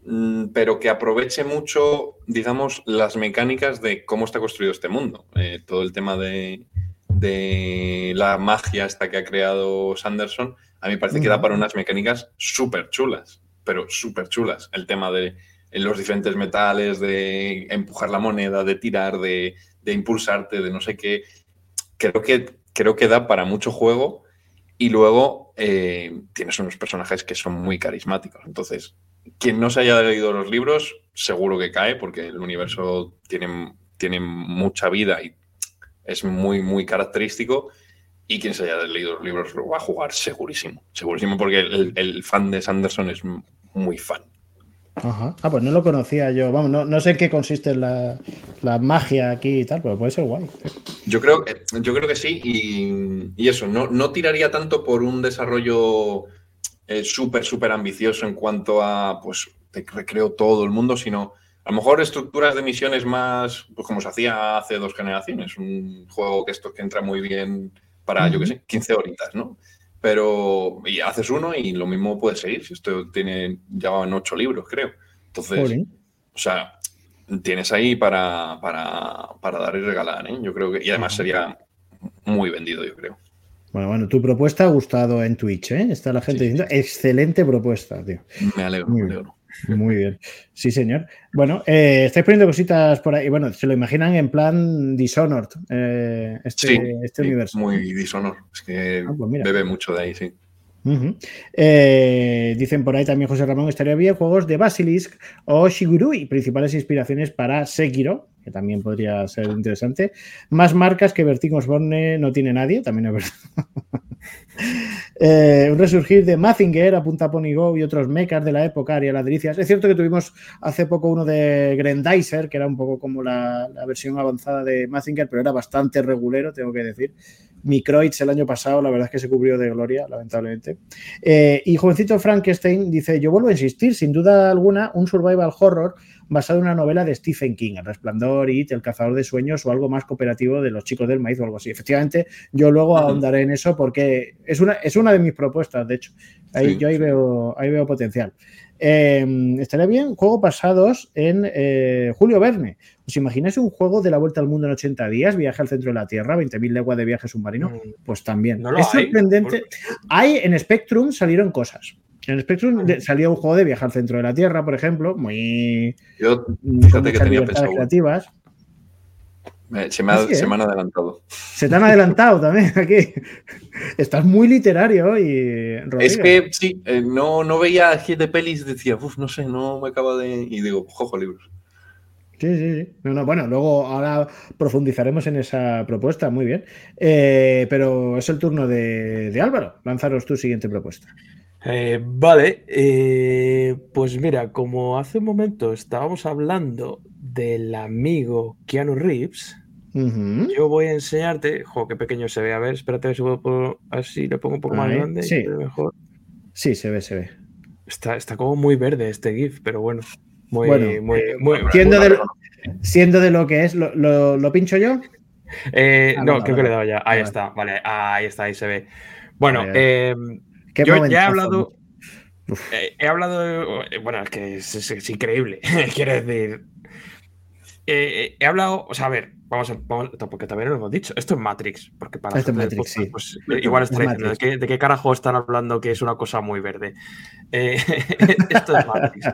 mm, pero que aproveche mucho, digamos, las mecánicas de cómo está construido este mundo. Eh, todo el tema de, de, la magia esta que ha creado Sanderson, a mí me parece que da para unas mecánicas súper chulas, pero súper chulas. El tema de los diferentes metales, de empujar la moneda, de tirar, de, impulsarte, de no sé qué. Creo que, creo que da para mucho juego y luego eh, tienes unos personajes que son muy carismáticos. Entonces, quien no se haya leído los libros, seguro que cae porque el universo tiene, tiene mucha vida y es muy, muy característico. Y quien se haya leído los libros lo va a jugar segurísimo. Segurísimo porque el, el fan de Sanderson es muy fan. Ajá. Ah, pues no lo conocía yo. Vamos, no, sé en qué consiste la, magia aquí y tal, pero puede ser guay. Yo creo, yo creo que sí, y, eso, no, no, tiraría tanto por un desarrollo eh, súper, súper ambicioso en cuanto a, pues, te recreo todo el mundo, sino a lo mejor estructuras de misiones más, pues como se hacía hace dos generaciones, un juego que esto que entra muy bien para, yo qué sé, 15 horitas, ¿no? Pero y haces uno y lo mismo puede seguir. Si esto tiene, ya van ocho libros, creo. Entonces, o sea, tienes ahí para, para, dar y regalar, ¿eh? Yo creo que, y además sería muy vendido, yo creo. Bueno, bueno, tu propuesta ha gustado en Twitch, ¿eh? Está la gente diciendo, excelente propuesta, tío. Me alegro, me alegro. Muy bien. Sí, señor. Bueno, eh, estáis poniendo cositas por ahí. Bueno, se lo imaginan en plan Dishonored, eh, este, este universo. Muy Dishonored. Es que ah, pues bebe mucho de ahí, sí. Eh, dicen por ahí también José Ramón, estaría bien juegos de Basilisk o Shigurui, principales inspiraciones para Sekiro, que también podría ser interesante. Más marcas que Vertigo Borne no tiene nadie, también es verdad. Eh, un resurgir de Mazinger, Apunta Pony Go y otros mechas de la época, Aria Ladricias. Es cierto que tuvimos hace poco uno de Grendizer, que era un poco como la, versión avanzada de Mazinger, pero era bastante regulero, tengo que decir. Microids el año pasado, la verdad es que se cubrió de gloria, lamentablemente. Eh, y jovencito Frankenstein dice: Yo vuelvo a insistir, sin duda alguna, un survival horror basado en una novela de Stephen King, El Resplandor, y El Cazador de Sueños o algo más cooperativo de los chicos del maíz o algo así. Efectivamente, yo luego ahondaré en eso porque es una, es una de mis propuestas, de hecho. Ahí, Yo ahí veo, ahí veo potencial. Eh, estaría bien juegos basados en eh, Julio Verne. ¿Os imagináis un juego de la vuelta al mundo en 80 días, viaje al centro de la Tierra, 20.000 leguas de viaje submarino? Mm. Pues también. es sorprendente. Hay en Spectrum salieron cosas. En Spectrum salió un juego de viajar al centro de la Tierra, por ejemplo, muy. Yo, fíjate que tenía pensado. creativas. Se me, han adelantado. Se te han adelantado también aquí. Estás muy literario y Es que sí, eh, no, no veía de pelis, decía, uff, no sé, no me acabo de. Y digo, jojo, libros. Sí, sí, sí. bueno, luego ahora profundizaremos en esa propuesta, muy bien. Eh, pero es el turno de, de Álvaro. Lanzaros tu siguiente propuesta. Eh, vale, eh, pues mira, como hace un momento estábamos hablando del amigo Keanu Reeves, yo voy a enseñarte, jo, qué pequeño se ve, a ver, espérate, si puedo, así lo pongo un poco más grande. Sí. mejor. sí, se ve, se ve. Está, está como muy verde este GIF, pero bueno. Muy, muy, muy, siendo, de, siendo, de, lo que es, ¿lo, lo, pincho yo? Eh, ah, no, creo que le he dado ya. Ahí está, vale, ahí está, ahí se ve. Bueno, eh, yo ya he hablado. Eh, he hablado. Eh, bueno, es que es, increíble. Quiero decir. Eh, he hablado. O sea, a ver, vamos a. porque también lo hemos dicho. Esto es Matrix. Porque para. Esto es Matrix, sí. Pues, igual diciendo. ¿de qué, ¿de qué, carajo están hablando que es una cosa muy verde? esto es Matrix.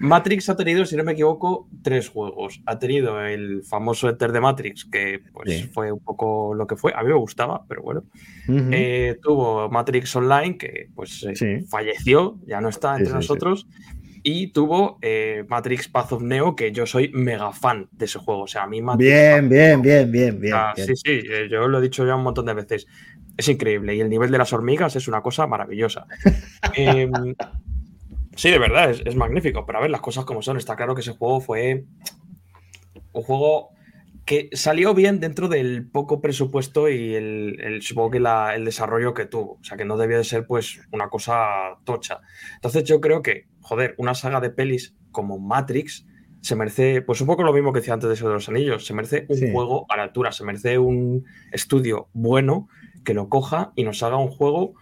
Matrix ha tenido, si no me equivoco, tres juegos. Ha tenido el famoso Enter de Matrix, que pues fue un poco lo que fue. A mí me gustaba, pero bueno. Eh, tuvo Matrix Online, que pues eh, falleció, ya no está entre nosotros. Y tuvo eh, Matrix Path of Neo, que yo soy mega fan de ese juego. O sea, a mí Matrix Bien, bien, bien, bien, bien, Sí, sí, yo lo he dicho ya un montón de veces. Es increíble. Y el nivel de las hormigas es una cosa maravillosa. eh, Sí, de verdad, es, magnífico. Pero a ver, las cosas como son. Está claro que ese juego fue un juego que salió bien dentro del poco presupuesto y el, supongo que el desarrollo que tuvo. O sea, que no debía de ser pues una cosa tocha. Entonces yo creo que, joder, una saga de pelis como Matrix se merece, pues un poco lo mismo que decía antes de eso de los anillos, se merece un Sí. juego a la altura, se merece un estudio bueno que lo coja y nos haga un juego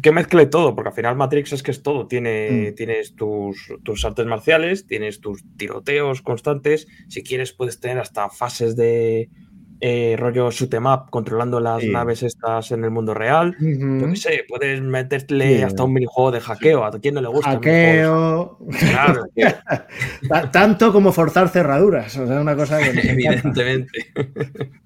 que mezcle todo, porque al final Matrix es que es todo. Tiene, Mm. Tienes tus, tus artes marciales, tienes tus tiroteos constantes. Si quieres, puedes tener hasta fases de eh, rollo shoot 'em up, controlando las Sí. naves estas en el mundo real. Yo Ujú. qué sé, puedes meterle Sí. hasta un minijuego de hackeo. ¿A quién no le gusta? Hackeo. Claro, Ta- Tanto como forzar cerraduras. O sea, una cosa que evidentemente.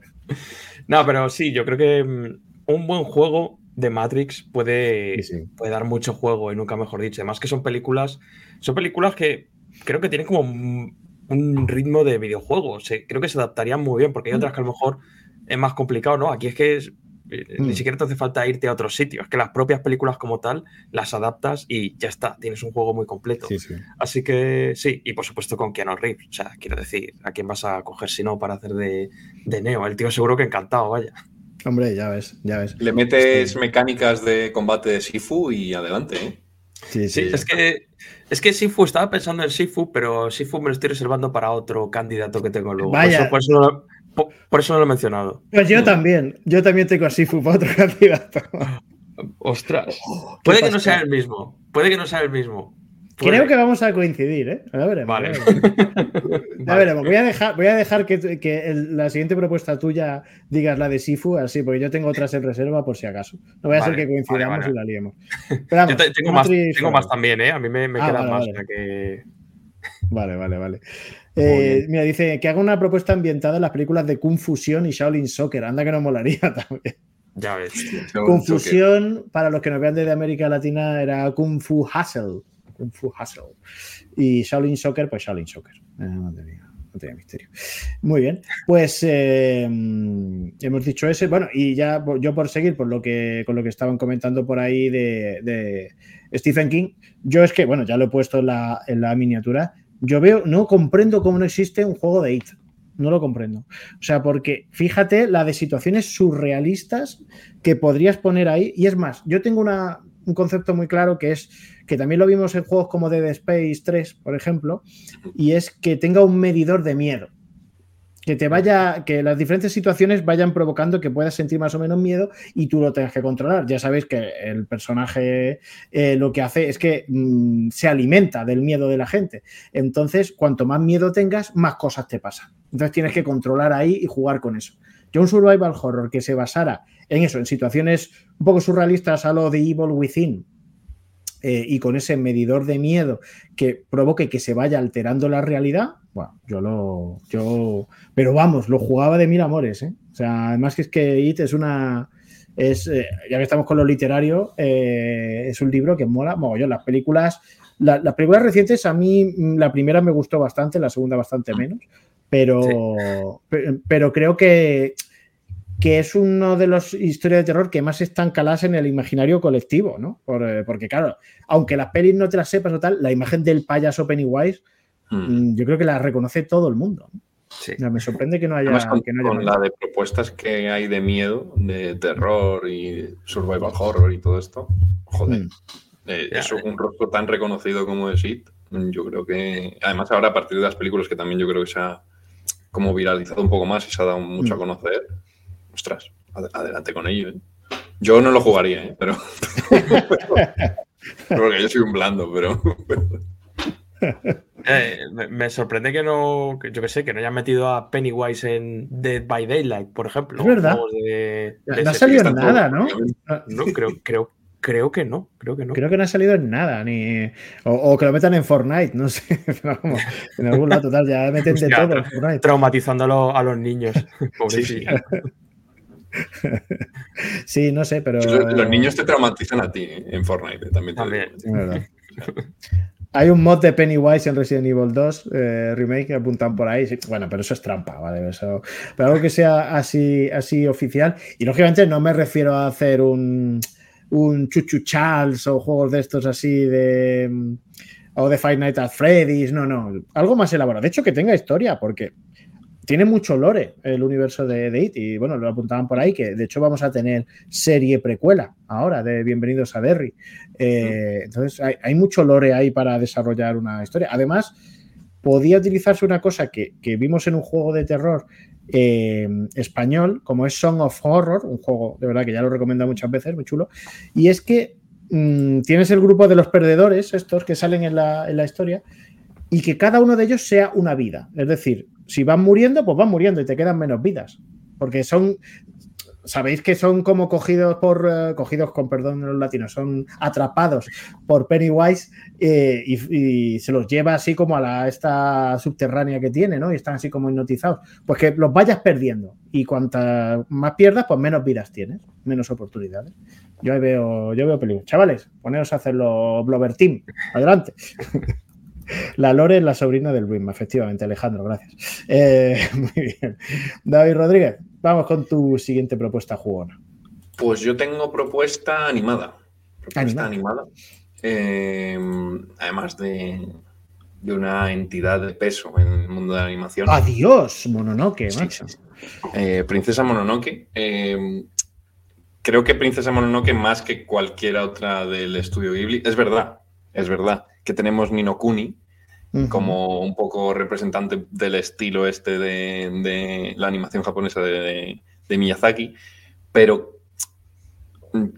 no, pero sí, yo creo que mm, un buen juego de Matrix puede, Sí, sí. puede dar mucho juego y nunca mejor dicho. Además que son películas, son películas que creo que tienen como un, un ritmo de videojuego. Se- creo que se adaptarían muy bien, porque hay otras que a lo mejor es más complicado, ¿no? Aquí es que es- eh, Mm. ni siquiera te hace falta irte a otro sitio. Es que las propias películas como tal las adaptas y ya está. Tienes un juego muy completo. Sí, sí. Así que sí, y por supuesto con Keanu Reeves. O sea, quiero decir, ¿a quién vas a coger si no para hacer de, de Neo? El tío seguro que encantado, vaya. Hombre, ya ves, ya ves. Le metes mecánicas de combate de Sifu y adelante, ¿eh? Sí, Sí, sí. es que es que Sifu, estaba pensando en Sifu, pero Sifu me lo estoy reservando para otro candidato que tengo luego. Por Vaya. eso- Por eso, no, lo- por- por eso no lo he mencionado. Pues yo también. Yo también tengo a Sifu para otro candidato. Ostras. qué Puede que no sea el mismo. Puede que no sea el mismo. Creo Puede. que vamos a coincidir, ¿eh? Ya veremos. Vale. Ya veremos. Voy a dejar, voy a dejar que, que el- la siguiente propuesta tuya digas la de Sifu, así, porque yo tengo otras en reserva por si acaso. No voy a Vale, ser que coincidamos vale, vale. y la liemos. Pero vamos, Yo te- tengo, más, tengo más también, ¿eh? A mí me, me Ah, quedan vale, más. vale. o sea que- Vale, vale, vale. Eh, mira, dice que haga una propuesta ambientada en las películas de Kung Fusion y Shaolin Soccer. Anda que no molaría también. Ya ves. Kung Fusion, para los que nos vean desde América Latina, era Kung Fu Hustle. Kung Fu Hustle. Y Shaolin Soccer, pues Shaolin Soccer. Eh, no, tenía, misterio. Muy bien. Pues eh, hemos dicho ese. Bueno, y ya yo por seguir por lo que, con lo que estaban comentando por ahí de, de Stephen King, yo es que, bueno, ya lo he puesto en la, en la miniatura. Yo veo, no comprendo cómo no existe un juego de It. No lo comprendo. O sea, porque fíjate la de situaciones surrealistas que podrías poner ahí. Y es más, yo tengo una- un concepto muy claro que es que también lo vimos en juegos como Dead Space 3, por ejemplo, y es que tenga un medidor de miedo. Que te vaya, que las diferentes situaciones vayan provocando que puedas sentir más o menos miedo y tú lo tengas que controlar. Ya sabéis que el personaje eh, lo que hace es que mm, se alimenta del miedo de la gente. Entonces, cuanto más miedo tengas, más cosas te pasan. Entonces tienes que controlar ahí y jugar con eso. Yo un survival horror que se basara en eso, en situaciones un poco surrealistas a lo de Evil Within, eh, y con ese medidor de miedo que provoque que se vaya alterando la realidad, bueno, yo lo. Yo, pero vamos, lo jugaba de mil amores, ¿eh? O sea, además que es que It es una. Es, eh, ya que estamos con lo literario, eh, es un libro que mola mogollón. Las películas, la- las películas recientes, a mí mm, la primera me gustó bastante, la segunda bastante menos, pero, pe- pero creo que, que es uno de los historias de terror que más están caladas en el imaginario colectivo, ¿no? Por, eh, porque, claro, aunque las pelis no te las sepas o tal, la imagen del payaso Pennywise, Mm. mm, yo creo que la reconoce todo el mundo. Sí. Me sorprende que no haya. Además, con, que no haya con la de propuestas que hay de miedo, de terror y survival horror y todo esto, joder, Mm. eh, es un rostro tan reconocido como es It. Yo creo que, además, ahora a partir de las películas que también yo creo que se ha como viralizado un poco más y se ha dado mucho a Mm. conocer, ostras, ad- adelante con ello. ¿eh? Yo no lo jugaría, ¿eh? pero. Porque yo soy un blando, pero. Eh, me, me sorprende que no, que yo que sé, que no hayan metido a Pennywise en Dead by Daylight, por ejemplo. Es verdad. De- No ha salido en nada, ¿no? No, creo, creo, creo que no, creo que no. Creo que no ha salido en nada, ni. O, o que lo metan en Fortnite, no sé. Pero vamos, en algún lado total, ya meten de todo en Fortnite. Traumatizando a, los- a los niños. Sí, no sé, pero. Los niños te traumatizan a ti ¿eh? en Fortnite, también. te También. verdad. Hay un mod de Pennywise en Resident Evil 2 eh, remake que apuntan por ahí. Sí, Bueno, pero eso es trampa, ¿vale? Eso, pero algo que sea así, así oficial. Y lógicamente no me refiero a hacer un, un Chuchu Charles o juegos de estos así de. mm, O de Five Nights at Freddy's. No, no. Algo más elaborado. De hecho, que tenga historia, porque tiene mucho lore el universo de, de It. Y bueno, lo apuntaban por ahí, que de hecho vamos a tener serie precuela ahora de Bienvenidos a Derry. Eh, entonces, hay, mucho lore ahí para desarrollar una historia. Además, podía utilizarse una cosa que, que vimos en un juego de terror eh, español, como es Song of Horror, un juego de verdad que ya lo recomiendo muchas veces, muy chulo, y es que mmm, tienes el grupo de los perdedores, estos que salen en la, en la historia, y que cada uno de ellos sea una vida. Es decir, si van muriendo, pues van muriendo y te quedan menos vidas. Porque son, sabéis que son como cogidos por, eh, cogidos con perdón los latinos, son atrapados por Pennywise eh, y, se los lleva así como a la, esta subterránea que tiene, ¿no? Y están así como hipnotizados. Pues que los vayas perdiendo y cuantas más pierdas, pues menos vidas tienes, menos oportunidades. Yo ahí veo, yo veo peligro. Chavales, poneros a hacerlo Blover Team. Adelante. La Lore es la sobrina del Wim, efectivamente, Alejandro, gracias. Eh, muy bien. David Rodríguez, vamos con tu siguiente propuesta jugona. Pues yo tengo propuesta animada. Propuesta animada. Eh, además de, de, una entidad de peso en el mundo de la animación. ¡Adiós, Mononoke, Sí, macho! sí. Eh, Princesa Mononoke. creo que Princesa Mononoke más que cualquier otra del estudio Ghibli. Es verdad, es verdad que tenemos Ninokuni Ujú. como un poco representante del estilo este de, de la animación japonesa de, de- de Miyazaki, pero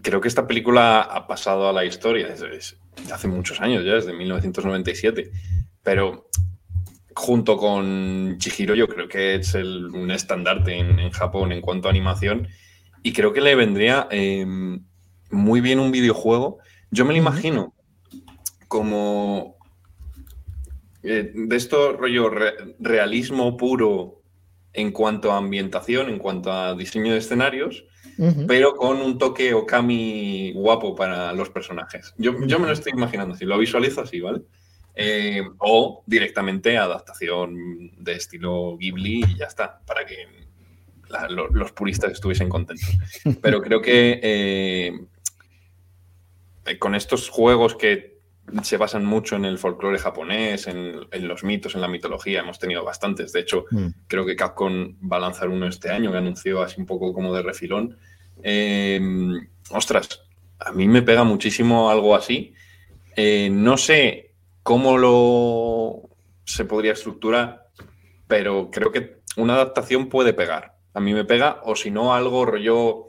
creo que esta película ha pasado a la historia es, es- hace muchos años ya, desde 1997, pero junto con Chihiro yo creo que es el- un estandarte en, en Japón en cuanto a animación y creo que le vendría eh, muy bien un videojuego. Yo me lo imagino como eh, de esto rollo re- realismo puro en cuanto a ambientación, en cuanto a diseño de escenarios, pero con un toque okami guapo para los personajes. Yo, yo me lo estoy imaginando así, lo visualizo así, ¿vale? Eh, o directamente adaptación de estilo Ghibli y ya está, para que la- lo- los puristas estuviesen contentos. Pero creo que eh, con estos juegos que se basan mucho en el folclore japonés, en, en los mitos, en la mitología, hemos tenido bastantes. De hecho, Mm. creo que Capcom va a lanzar uno este año, que anunció así un poco como de refilón. Eh, ostras, a mí me pega muchísimo algo así. Eh, no sé cómo lo se podría estructurar, pero creo que una adaptación puede pegar. A mí me pega, o si no, algo rollo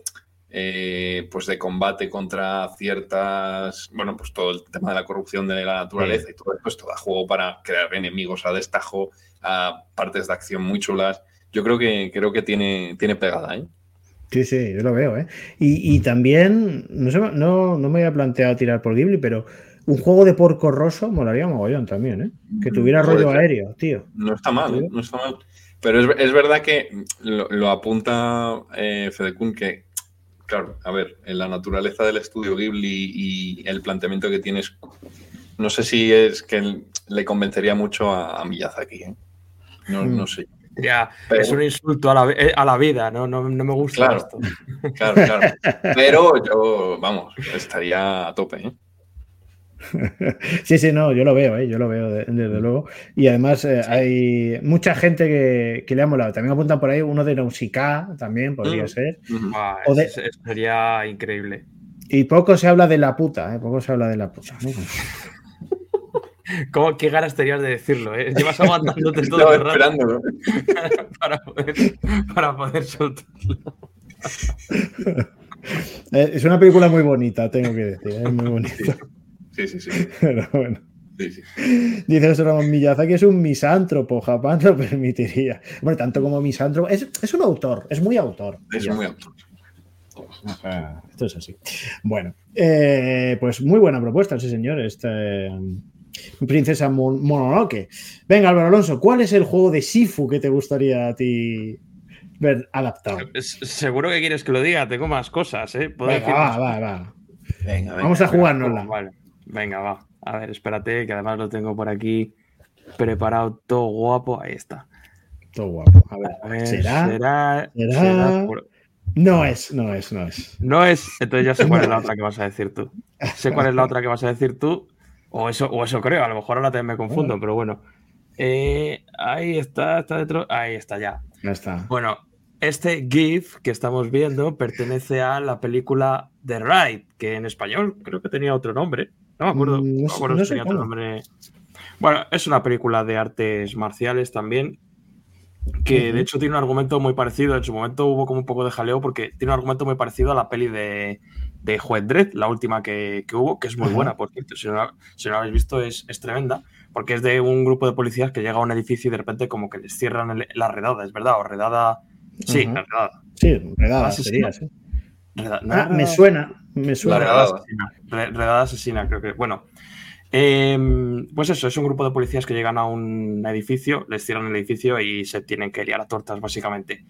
eh, pues de combate contra ciertas, bueno, pues todo el tema de la corrupción de la naturaleza y todo esto, esto da juego para crear enemigos a destajo, a partes de acción muy chulas. Yo creo que creo que tiene, tiene pegada, ¿eh? Sí, sí, yo lo veo, ¿eh? Y, y también, no, sé, no, no me había planteado tirar por Ghibli, pero un juego de porco roso molaría mogollón también, ¿eh? Que tuviera Puede rollo aéreo, tío. No está mal, ¿eh? no está mal. Pero es, es verdad que lo, lo apunta eh, Fedekun que, claro, a ver, en la naturaleza del estudio Ghibli y el planteamiento que tienes, no sé si es que le convencería mucho a, a Miyazaki, ¿eh? No, Mm. no sé. Ya, Pero- es un insulto a la, eh, a la vida, ¿no? No, no me gusta Claro. esto. Claro, claro. Pero yo, vamos, estaría a tope, ¿eh? Sí, sí, no, yo lo veo, ¿eh? yo lo veo de- desde luego. Y además eh, hay mucha gente que, que le ha molado. También apuntan por ahí uno de Nausicaa, también podría Mm. ser. Ah, O de- sería increíble. Y poco se habla de la puta, ¿eh? Poco se habla de la puta. ¿no? ¿Cómo, ¿Qué ganas tenías de decirlo? Eh? Llevas aguantándote todo el rato para poder, para poder soltarlo. Eh, Es una película muy bonita, tengo que decir, es muy bonita. Sí, sí, sí. Pero bueno. sí, sí. Dice José Ramón Miyazaki es un misántropo, Japón lo permitiría. Bueno, tanto como misántropo, es, es un autor, es muy autor. Es Ya. muy autor. Esto es así. Bueno, eh, pues muy buena propuesta, sí, señor. Este, Princesa Mon- Mononoke. Venga, Álvaro Alonso, ¿cuál es el juego de Sifu que te gustaría a ti ver adaptado? Es- Seguro que quieres que lo diga, tengo más cosas, ¿eh? Puedo Venga, decir va, más va, cosas. va. Venga, venga. Vamos a jugárnosla. Vale, venga, va. A ver, espérate, que además lo tengo por aquí preparado todo guapo. Ahí está. Todo guapo. A ver, A ver, ¿será? será, ¿Será? será por- No es, no es, no es. No es, entonces ya sé cuál es la otra que vas a decir tú. Sé cuál es la otra que vas a decir tú, o eso, o eso creo, a lo mejor ahora también me confundo, pero bueno. Eh, ahí está, está dentro, ahí está ya. Ya está. Bueno, este GIF que estamos viendo pertenece a la película The Ride, que en español creo que tenía otro nombre. No me acuerdo, Mm, no me acuerdo no sé otro nombre. Bueno, es una película de artes marciales también, que de hecho tiene un argumento muy parecido. En su momento hubo como un poco de jaleo porque tiene un argumento muy parecido a la peli de, de Juez Dredd, la última que, que hubo, que es muy buena, por cierto. Si no, la- si no habéis visto, es, es tremenda, porque es de un grupo de policías que llega a un edificio y de repente como que les cierran el- la redada, ¿es verdad? O redada... Sí, Ajá. la redada. Sí, redada sería, sí. Reda- ¿no Ah, me suena, me suena. La Redada redada. asesina. Re- redada asesina, creo que. Bueno. Em, pues eso, es un grupo de policías que llegan a un edificio, les cierran el edificio y se tienen que liar a tortas, básicamente.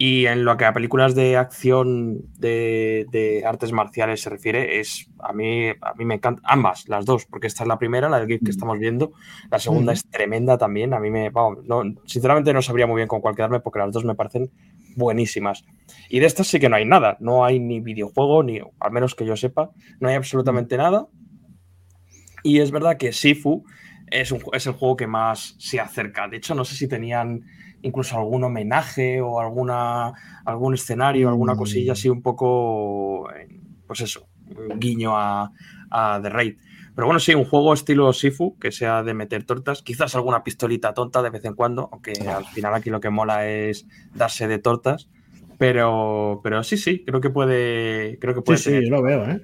Y en lo que a películas de acción de, de artes marciales se refiere, es a mí, a mí me encantan ambas, las dos, porque esta es la primera, la del GIF que estamos viendo. La segunda Mm. es tremenda también. A mí me. vamos, no, sinceramente no sabría muy bien con cuál quedarme porque las dos me parecen buenísimas. Y de estas sí que no hay nada. No hay ni videojuego, ni, al menos que yo sepa, no hay absolutamente nada. Y es verdad que Sifu es, un, es el juego que más se acerca. De hecho, no sé si tenían incluso algún homenaje o alguna, algún escenario, alguna Mm. cosilla así un poco, eh, pues eso, un guiño a, a The Raid. Pero bueno, sí, un juego estilo Sifu, que sea de meter tortas, quizás alguna pistolita tonta de vez en cuando, aunque al final aquí lo que mola es darse de tortas. Pero, pero sí, sí, creo que puede, creo que Sí, puede sí, tener- yo lo veo, ¿eh?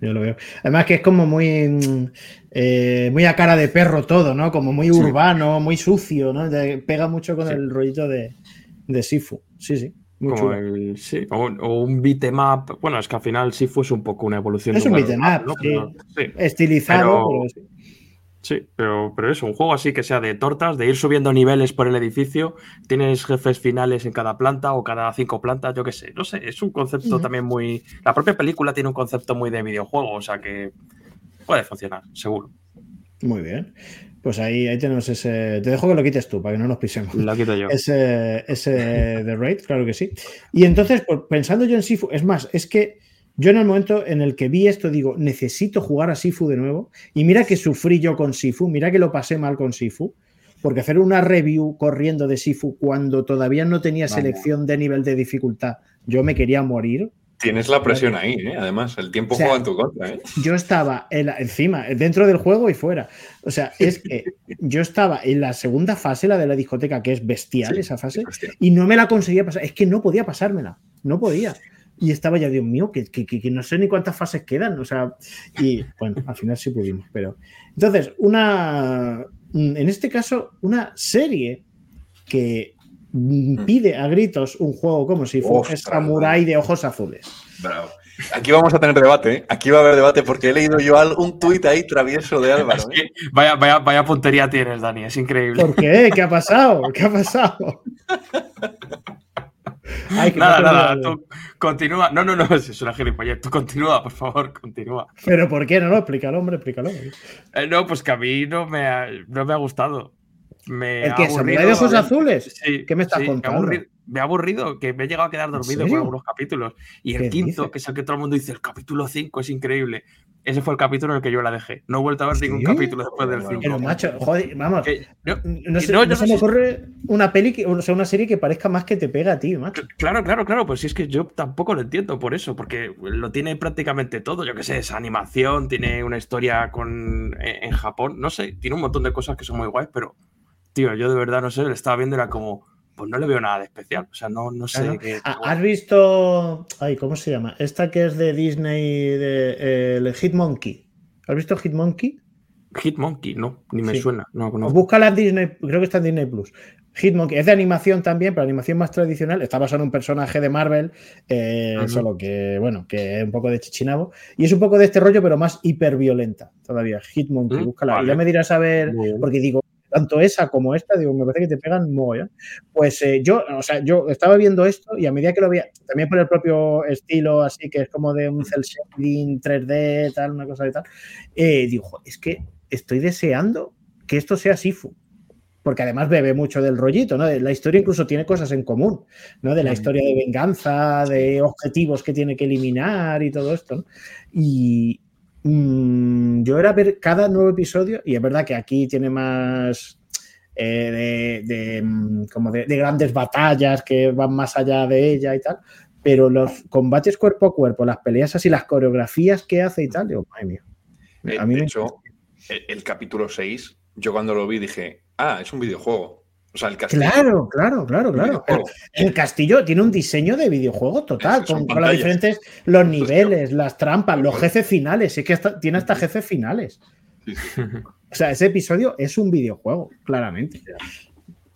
Yo lo veo. Además que es como muy, eh, muy a cara de perro todo, ¿no? Como muy Sí. urbano, muy sucio, ¿no? Pega mucho con Sí. el rollito de, de Sifu. Sí, sí. Muy Como chulo. el, sí, o, un- o un beat'em up. Bueno, es que al final sí fue un poco una evolución. Es de un Battle beat'em Royale, up, ¿no? sí. Pero- sí, Estilizado, Pero- pero sí. pero, pero eso, un juego así que sea de tortas, de ir subiendo niveles por el edificio. Tienes jefes finales en cada planta o cada cinco plantas, yo qué sé. No sé, es un concepto también muy. La propia película tiene un concepto muy de videojuego, o sea que puede funcionar, seguro. Muy bien. Pues ahí, ahí tenemos ese. Te dejo que lo quites tú para que no nos pisemos. Lo quito yo. Ese, ese de Raid, claro que sí. Y entonces, pues, pensando yo en Sifu, es más, es que yo en el momento en el que vi esto, digo, necesito jugar a Sifu de nuevo. Y mira que sufrí yo con Sifu, mira que lo pasé mal con Sifu. Porque hacer una review corriendo de Sifu cuando todavía no tenía selección de nivel de dificultad, yo me quería morir. Tienes la presión ahí, ¿eh? Además, el tiempo O sea, juega en tu contra, ¿eh? Yo estaba en la- encima, dentro del juego y fuera. O sea, es que yo estaba en la segunda fase, la de la discoteca, que es bestial Sí, esa fase, hostia. y no me la conseguía pasar. Es que no podía pasármela. No podía. Y estaba ya, Dios mío, que, que- que- que no sé ni cuántas fases quedan. O sea, y bueno, al final sí pudimos. Pero entonces, una. En este caso, una serie que mm, pide a gritos un juego como si fuese Samurai de ojos azules. Bravo. Aquí vamos a tener debate, ¿eh? Aquí va a haber debate porque he leído yo al- un tuit ahí travieso de Álvaro. Es ¿eh? que vaya, vaya, vaya puntería tienes, Dani, es increíble. ¿Por qué? ¿Qué ha pasado? ¿Qué ha pasado? Ay, que Nada, nada, tú continúa. No, no, no, es una gilipollez. Tú continúa, por favor, continúa. Pero ¿por qué? No, no, explícalo, hombre, explícalo. Eh, no, pues que a mí no me ha, no me ha gustado. Me ¿El ha qué? aburrido. ¿Samurai de ojos azules? Sí, ¿Qué me estás sí, Me ha, contando? aburrido, me ha aburrido, que me he llegado a quedar dormido con algunos capítulos. Y el ¿Qué quinto, que es el que todo el mundo dice, el capítulo 5 es increíble. Ese fue el capítulo en el que yo la dejé. No he vuelto a ver ningún ¿Sí? capítulo después del Bueno, 5. Pero, macho, joder, vamos. Que- no, No, sé, no, yo no no se me sé- ocurre una peli, que, o sea, una serie que parezca más que te pega a ti, macho. Claro, claro, claro, pues si es que yo tampoco lo entiendo por eso, porque lo tiene prácticamente todo, yo qué sé, es animación, tiene una historia con en en Japón, no sé, tiene un montón de cosas que son muy guays, pero, tío, yo de verdad no sé, le estaba viendo y era como, pues no le veo nada de especial, o sea, no, no sé. Claro. qué- Ah, ¿Has visto. Ay, ¿cómo se llama? Esta que es de Disney, de, eh, el Hitmonkey. ¿Has visto Hitmonkey? Hitmonkey, no, ni me Sí. suena, no, no. Búscala en Disney, creo que está en Disney Plus. Hitmonkey es de animación también, pero animación más tradicional. Está basado en un personaje de Marvel, eh, solo que, bueno, que es un poco de chichinabo. Y es un poco de este rollo, pero más hiperviolenta todavía. Hitmonkey, Mm, búscala. Y ya me dirás a ver, porque digo, tanto esa como esta, digo, me parece que te pegan mogollón. Pues eh, yo, o sea, yo estaba viendo esto y a medida que lo veía, también por el propio estilo, así que es como de un cel shading 3D, tal, una cosa de tal, eh, digo, "Jo, es que estoy deseando que esto sea Sifu. Porque además bebe mucho del rollito, ¿no? La historia incluso tiene cosas en común, ¿no? De la historia de venganza, de objetivos que tiene que eliminar y todo esto, ¿no? Y mm, yo era ver cada nuevo episodio, y es verdad que aquí tiene más eh, de, de, mm, como de, de grandes batallas que van más allá de ella y tal, pero los combates cuerpo a cuerpo, las peleas así, las coreografías que hace y tal, digo, madre mía. A mí de me hecho, el, el capítulo 6 yo cuando lo vi dije, ah, es un videojuego. O sea, el castillo. Claro, claro, claro, claro. El, el castillo tiene un diseño de videojuego total, con, con las diferentes, los niveles, las trampas, los jefes finales. Es que hasta- tiene hasta jefes finales. Sí, sí. O sea, ese episodio es un videojuego, claramente.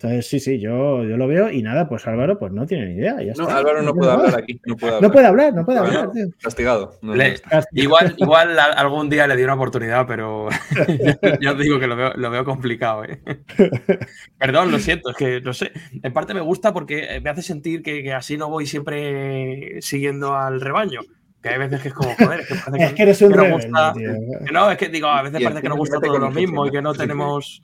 Entonces, sí, sí, yo, yo lo veo y nada, pues Álvaro, pues no tiene ni idea. ya No, está. Álvaro no puede hablar aquí. No puede hablar. No puede hablar, no puede Bueno, hablar, tío. Castigado. No, Le-. Igual, igual algún día le di una oportunidad, pero ya os digo que lo veo, lo veo complicado. ¿eh? Perdón, lo siento, es que no sé. En parte me gusta porque me hace sentir que, que así no voy siempre siguiendo al rebaño. Que hay veces que es como, joder, es que parece Es que eres un que nos rebelde, gusta- tío. que no, es que digo, a veces Y parece que nos gusta fíjate todo lo mismo y que no sí, sí. tenemos.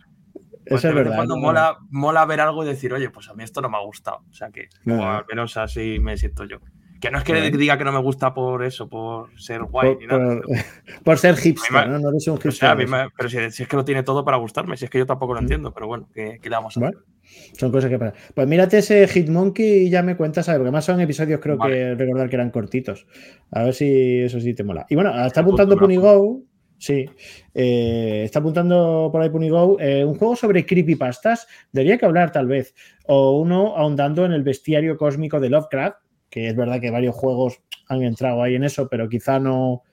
Pues Eso es verdad. cuando ¿no? mola, mola ver algo y decir, oye, pues a mí esto no me ha gustado. O sea que, No, o al menos así me siento yo. Que no es que diga que no me gusta por eso, por ser guay Por, ni nada. por- por ser hipster, ¿no? No eres un O hipster. sea, a mí me- pero si, si es que lo tiene todo para gustarme, si es que yo tampoco lo entiendo, pero bueno, ¿qué, qué le vamos a hacer? Bueno, son cosas que pasan. Pues mírate ese Hitmonkey y ya me cuentas, ¿sabes? Porque además son episodios, creo Vale. que recordar que eran cortitos. A ver si eso sí te mola. Y bueno, está apuntando. Punigo. Sí, eh, está apuntando por ahí Punigo. eh, un juego sobre creepypastas. Debería que hablar, tal vez. O uno ahondando en el bestiario cósmico de Lovecraft, que es verdad que varios juegos han entrado ahí en eso, pero quizá no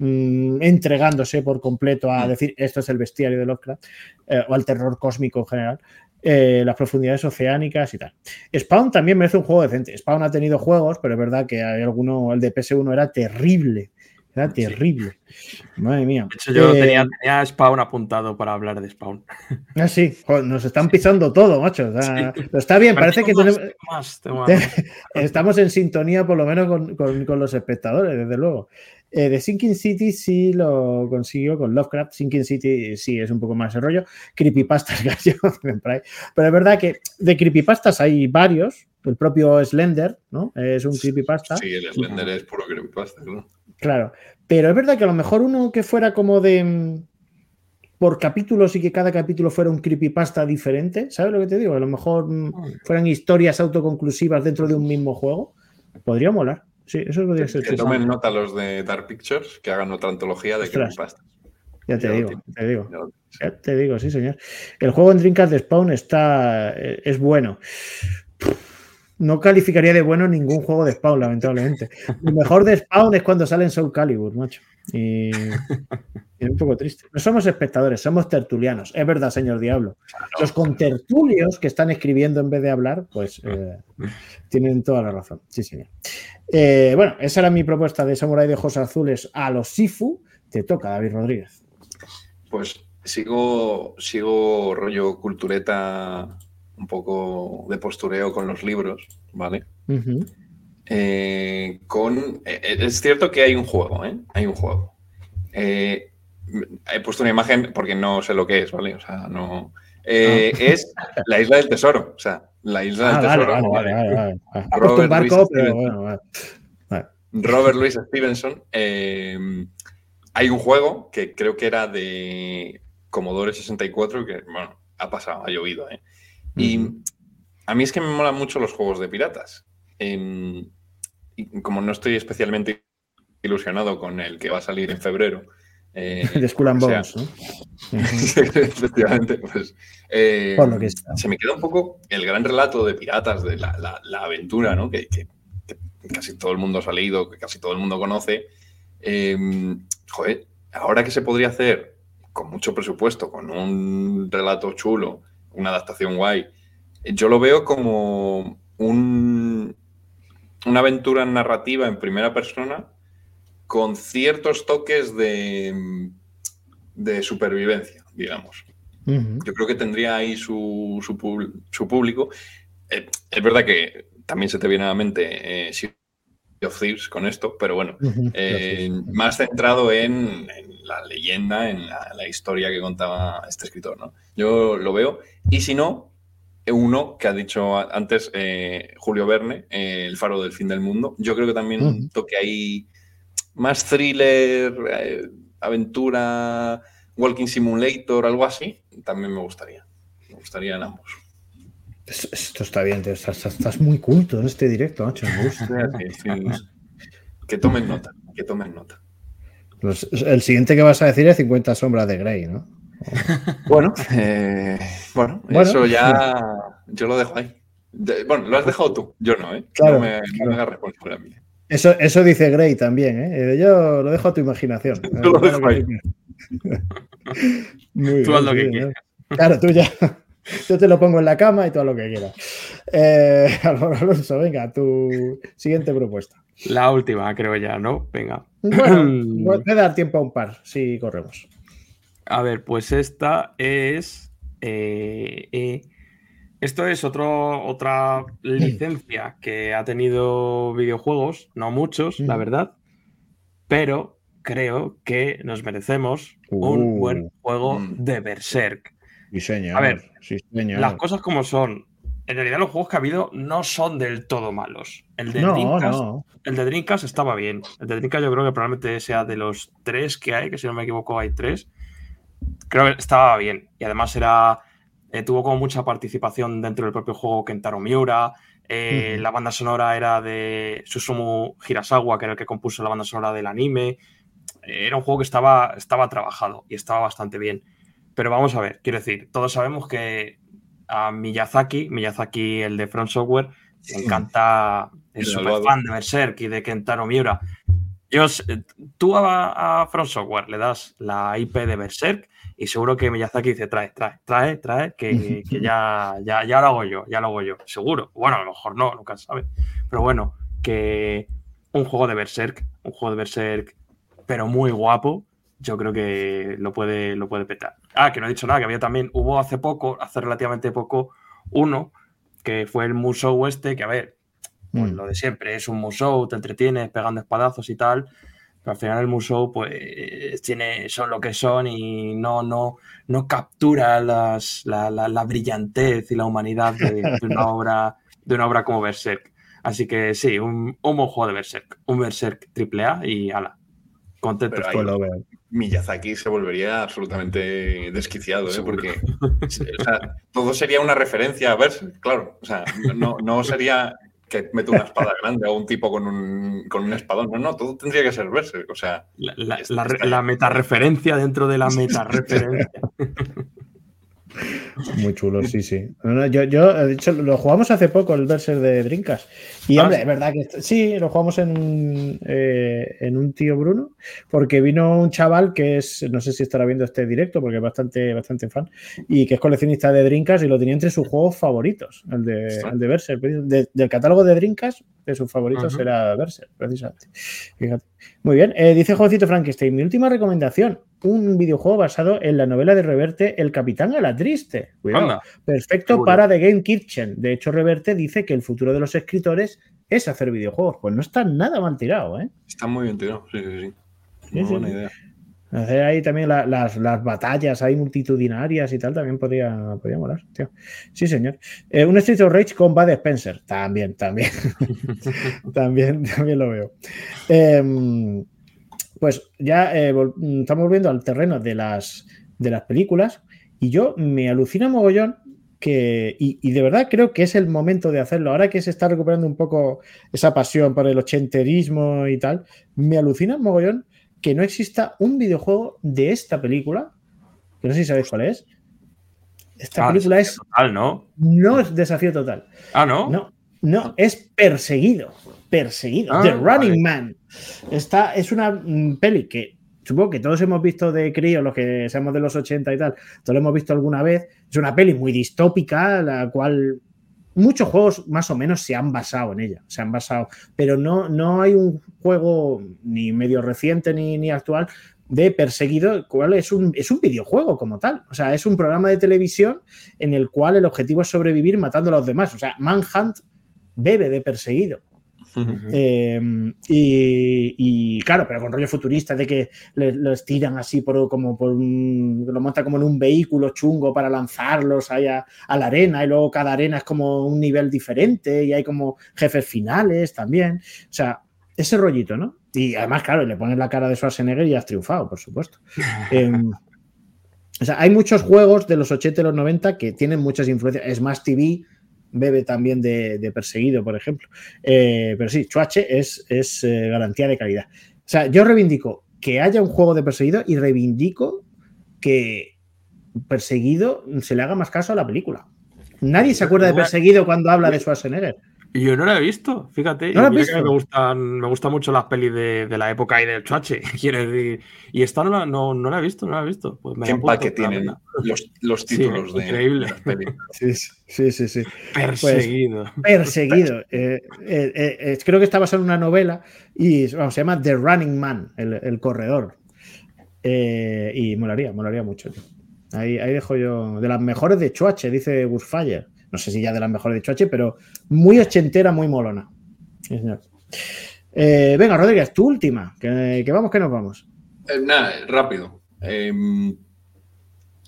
mm, entregándose por completo a Mm. decir esto es el bestiario de Lovecraft eh, o al terror cósmico en general. eh, las profundidades oceánicas y tal. Spawn también merece un juego decente. Spawn ha tenido juegos, pero es verdad que hay alguno, el de PS1 era terrible. Era terrible. Madre mía. De hecho, yo Eh, tenía, tenía Spawn apuntado para hablar de Spawn. Ah, sí, Joder, nos están pisando todo, macho. O sea, pero está bien, parece que más, tenemos- más, estamos en sintonía, por lo menos, con, con- con los espectadores, desde luego. Eh, de Sinking City sí lo consiguió con Lovecraft. Sinking City sí es un poco más el rollo. Creepypastas ahí. Pero es verdad que de creepypastas hay varios. El propio Slender, ¿no? Es un creepypasta. Sí, el Slender es puro creepypasta, claro. Claro, pero es verdad que a lo mejor uno que fuera como de mm, por capítulos y que cada capítulo fuera un creepypasta diferente, ¿sabes lo que te digo? A lo mejor mm, fueran historias autoconclusivas dentro de un mismo juego, podría molar. Sí, eso podría ser. Que tomen nota los de Dark Pictures, que hagan otra antología de Ostras. creepypastas. Ya te Ya digo, te digo. Ya te digo, sí, señor. El juego en Dreamcast de Spawn está eh, es bueno. No calificaría de bueno ningún juego de Spawn, lamentablemente. Lo mejor de Spawn es cuando sale en Soul Calibur, macho. Y, y es un poco triste. No somos espectadores, somos tertulianos. Es verdad, señor Diablo. Los contertulios que están escribiendo en vez de hablar, pues eh, tienen toda la razón. Sí, señor. Eh, bueno, esa era mi propuesta de Samurai de Ojos Azules a los Sifu. Te toca, David Rodríguez. Pues sigo, sigo rollo cultureta, un poco de postureo con los libros, ¿vale? Eh, con, eh, es cierto que hay un juego, ¿eh? Hay un juego. Eh, he puesto una imagen porque no sé lo que es, ¿vale? O sea, no. Eh, Es la isla del tesoro. O sea, la isla Ah, del vale, tesoro. vale, ¿vale? vale, vale, puesto un Robert barco, Louis pero Stevenson. bueno, vale. Robert Louis Stevenson. eh, hay un juego que creo que era de Commodore 64 que, bueno, ha pasado, ha llovido, ¿eh? Y a mí es que me molan mucho los juegos de piratas. Em, y como no estoy especialmente ilusionado con el que va a salir en febrero. eh, De Skull and Bones, ¿no? Efectivamente, pues. eh, Por lo que está. Se me queda un poco el gran relato de piratas, de la, la- la aventura, ¿no? Que, que- que casi todo el mundo ha leído, que casi todo el mundo conoce. Eh, joder, ahora que se podría hacer con mucho presupuesto, con un relato chulo, una adaptación guay, yo lo veo como un, una aventura narrativa en primera persona con ciertos toques de, de supervivencia, digamos. Yo creo que tendría ahí su, su, público. Eh, es verdad que también se te viene a la mente eh, of Thieves con esto, pero bueno, eh, más centrado en, en la leyenda, en la, la historia que contaba este escritor, ¿no? Yo lo veo. Y si no, uno que ha dicho antes eh, Julio Verne, eh, El faro del fin del mundo, yo creo que también un toque ahí más thriller, aventura, walking simulator, algo así, también me gustaría. Me gustaría en ambos. Es- Esto está bien, tío. Estás, estás muy culto en este directo, macho. Me gusta. que tomen nota, que tomen nota. El siguiente que vas a decir es 50 sombras de Grey, ¿no? Bueno, eh, bueno, Bueno. eso ya yo lo dejo ahí. De- bueno, lo has dejado tú, yo no, ¿eh? Claro, no me, claro. me hagas responsable a mí. Eso, eso dice Gray también, ¿eh? Eh, Yo lo dejo a tu imaginación. Yo lo dejo ahí. Muy Tú haz lo que quieras. Claro, tú ya. Yo te lo pongo en la cama y haz lo que quieras. Eh, Álvaro Alonso, venga, tu siguiente propuesta. La última, creo ya, ¿no? Venga. Bueno, voy a dar tiempo a un par si corremos. A ver, pues esta es. eh, eh, esto es otro, otra licencia que ha tenido videojuegos, no muchos, la Mm. verdad, pero creo que nos merecemos un Uh. buen juego Mm. de Berserk. Sí, señor. A ver, sí, señor. Las cosas como son. En realidad, los juegos que ha habido no son del todo malos. El de No, Dreamcast no. el de Dreamcast estaba bien. El de Dreamcast yo creo que probablemente sea de los tres que hay, que si no me equivoco hay tres. Creo que estaba bien. Y además era eh, tuvo como mucha participación dentro del propio juego Kentaro Miura. Eh, Ujú. La banda sonora era de Susumu Hirasawa, que era el que compuso la banda sonora del anime. Era un juego que estaba, estaba trabajado y estaba bastante bien. Pero vamos a ver, quiero decir, todos sabemos que a Miyazaki, Miyazaki, el de Front Software, encanta, es súper fan de Berserk y de Kentaro Miura. Yo, sé- tú a, a Front Software le das la IP de Berserk y seguro que Miyazaki dice, trae, trae, trae, trae, que, que ya, ya, ya lo hago yo, ya lo hago yo, seguro. Bueno, a lo mejor no, nunca sabe. Pero bueno, que un juego de Berserk, un juego de Berserk, pero muy guapo, yo creo que lo puede, lo puede petar. Ah, que no he dicho nada, que había también, hubo hace poco, hace relativamente poco, uno, que fue el Musou este, que a ver, pues Mm. lo de siempre, es un Musou, te entretienes pegando espadazos y tal, pero al final el Musou pues tiene, son lo que son y no, no, no captura las, la, la- la brillantez y la humanidad de, de una obra, de una obra como Berserk. Así que sí, un, un buen juego de Berserk, un Berserk AAA y ala, contento. Pero estoy. Miyazaki se volvería absolutamente desquiciado, ¿eh? porque o sea, todo sería una referencia a verse, claro. O sea, no, no sería que mete una espada grande o un tipo con un, con un espadón. No, no, todo tendría que ser verse. O sea, La, la, la, dentro de la metareferencia. Muy chulo, sí, sí. No, no, yo, yo, de hecho, lo jugamos hace poco, el Berser de Drinkas. Y, Ah, hombre, es verdad que sí, lo jugamos en, un, eh, en un tío Bruno, porque vino un chaval que es, no sé si estará viendo este directo, porque es bastante, bastante fan, y que es coleccionista de Drinkas y lo tenía entre sus juegos favoritos, el de, el de Berser. De- del catálogo de Drinkas, de sus favoritos era Berser, precisamente. Fíjate. Muy bien. Eh, dice Jovencito Frankenstein, mi última recomendación, un videojuego basado en la novela de Reverte, El Capitán a la Triste. Cuidado. Anda. Perfecto Seguro. para The Game Kitchen. De hecho, Reverte dice que el futuro de los escritores es hacer videojuegos. Pues no está nada mal tirado, ¿eh? está muy bien tirado. Sí, sí, sí. Sí, Muy sí, buena sí. idea. Hacer ahí también la- las, las batallas ahí multitudinarias y tal, también podría, podría molar, tío. Sí, señor. Eh, un Street of Rage con Bud Spencer. También, también. también, también lo veo. Em, pues ya eh, vol- mm, estamos volviendo al terreno de las, de las películas y yo me alucina mogollón que, y, y de verdad creo que es el momento de hacerlo. Ahora que se está recuperando un poco esa pasión por el ochenterismo y tal, me alucina mogollón que no exista un videojuego de esta película, que no sé si sabéis cuál es. Esta Ah, película es Total, ¿no? no es desafío total. Ah, ¿no? No, no, es perseguido. Perseguido. Ah, The Running vale. Man. Esta es una mm, peli que supongo que todos hemos visto de crío, los que seamos de los 80 y tal, todos lo hemos visto alguna vez. Es una peli muy distópica, la cual muchos juegos más o menos se han basado en ella, se han basado, pero no, no hay un juego ni medio reciente ni, ni actual de perseguido, cual es un, es un videojuego como tal. O sea, es un programa de televisión en el cual el objetivo es sobrevivir matando a los demás. O sea, Manhunt bebe de perseguido. Eh, y, y, claro, pero con rollo futurista de que los tiran así por como por un, lo monta como en un vehículo chungo para lanzarlos ahí a, a la arena y luego cada arena es como un nivel diferente y hay como jefes finales también. O sea, ese rollito, ¿no? Y además, claro, le pones la cara de Schwarzenegger y has triunfado, por supuesto. Em, o sea, hay muchos juegos de los 80 y los 90 que tienen muchas influencias. Smash TV bebe también de, de perseguido, por ejemplo. Eh, pero sí, Chuache es, es eh, garantía de calidad. O sea, yo reivindico que haya un juego de perseguido y reivindico que perseguido se le haga más caso a la película. Nadie se acuerda de perseguido cuando habla de Schwarzenegger. Yo no la he visto, fíjate. ¿No la has visto? me gustan, me gustan mucho las pelis de, de la época y del chuache, quiero decir. Y esta no la, no, no la he visto, no la he visto. Pues me ¿Qué la empaque tienen los, los Sí, títulos de, increíble. de pelis? Sí, sí, sí. sí. Perseguido. Perseguido. Eh, eh, eh, creo que está basado en una novela y se llama The Running Man, el, el corredor. Eh, y molaría, molaría mucho. Ahí, ahí dejo yo. De las mejores de Chuache, dice Gus Fire. No sé si ya de las mejores de Chuache, pero muy ochentera, muy molona. Sí, señor. Eh, venga, Rodríguez, tu última. Que, que vamos, que nos vamos. Eh, nada, rápido. Em,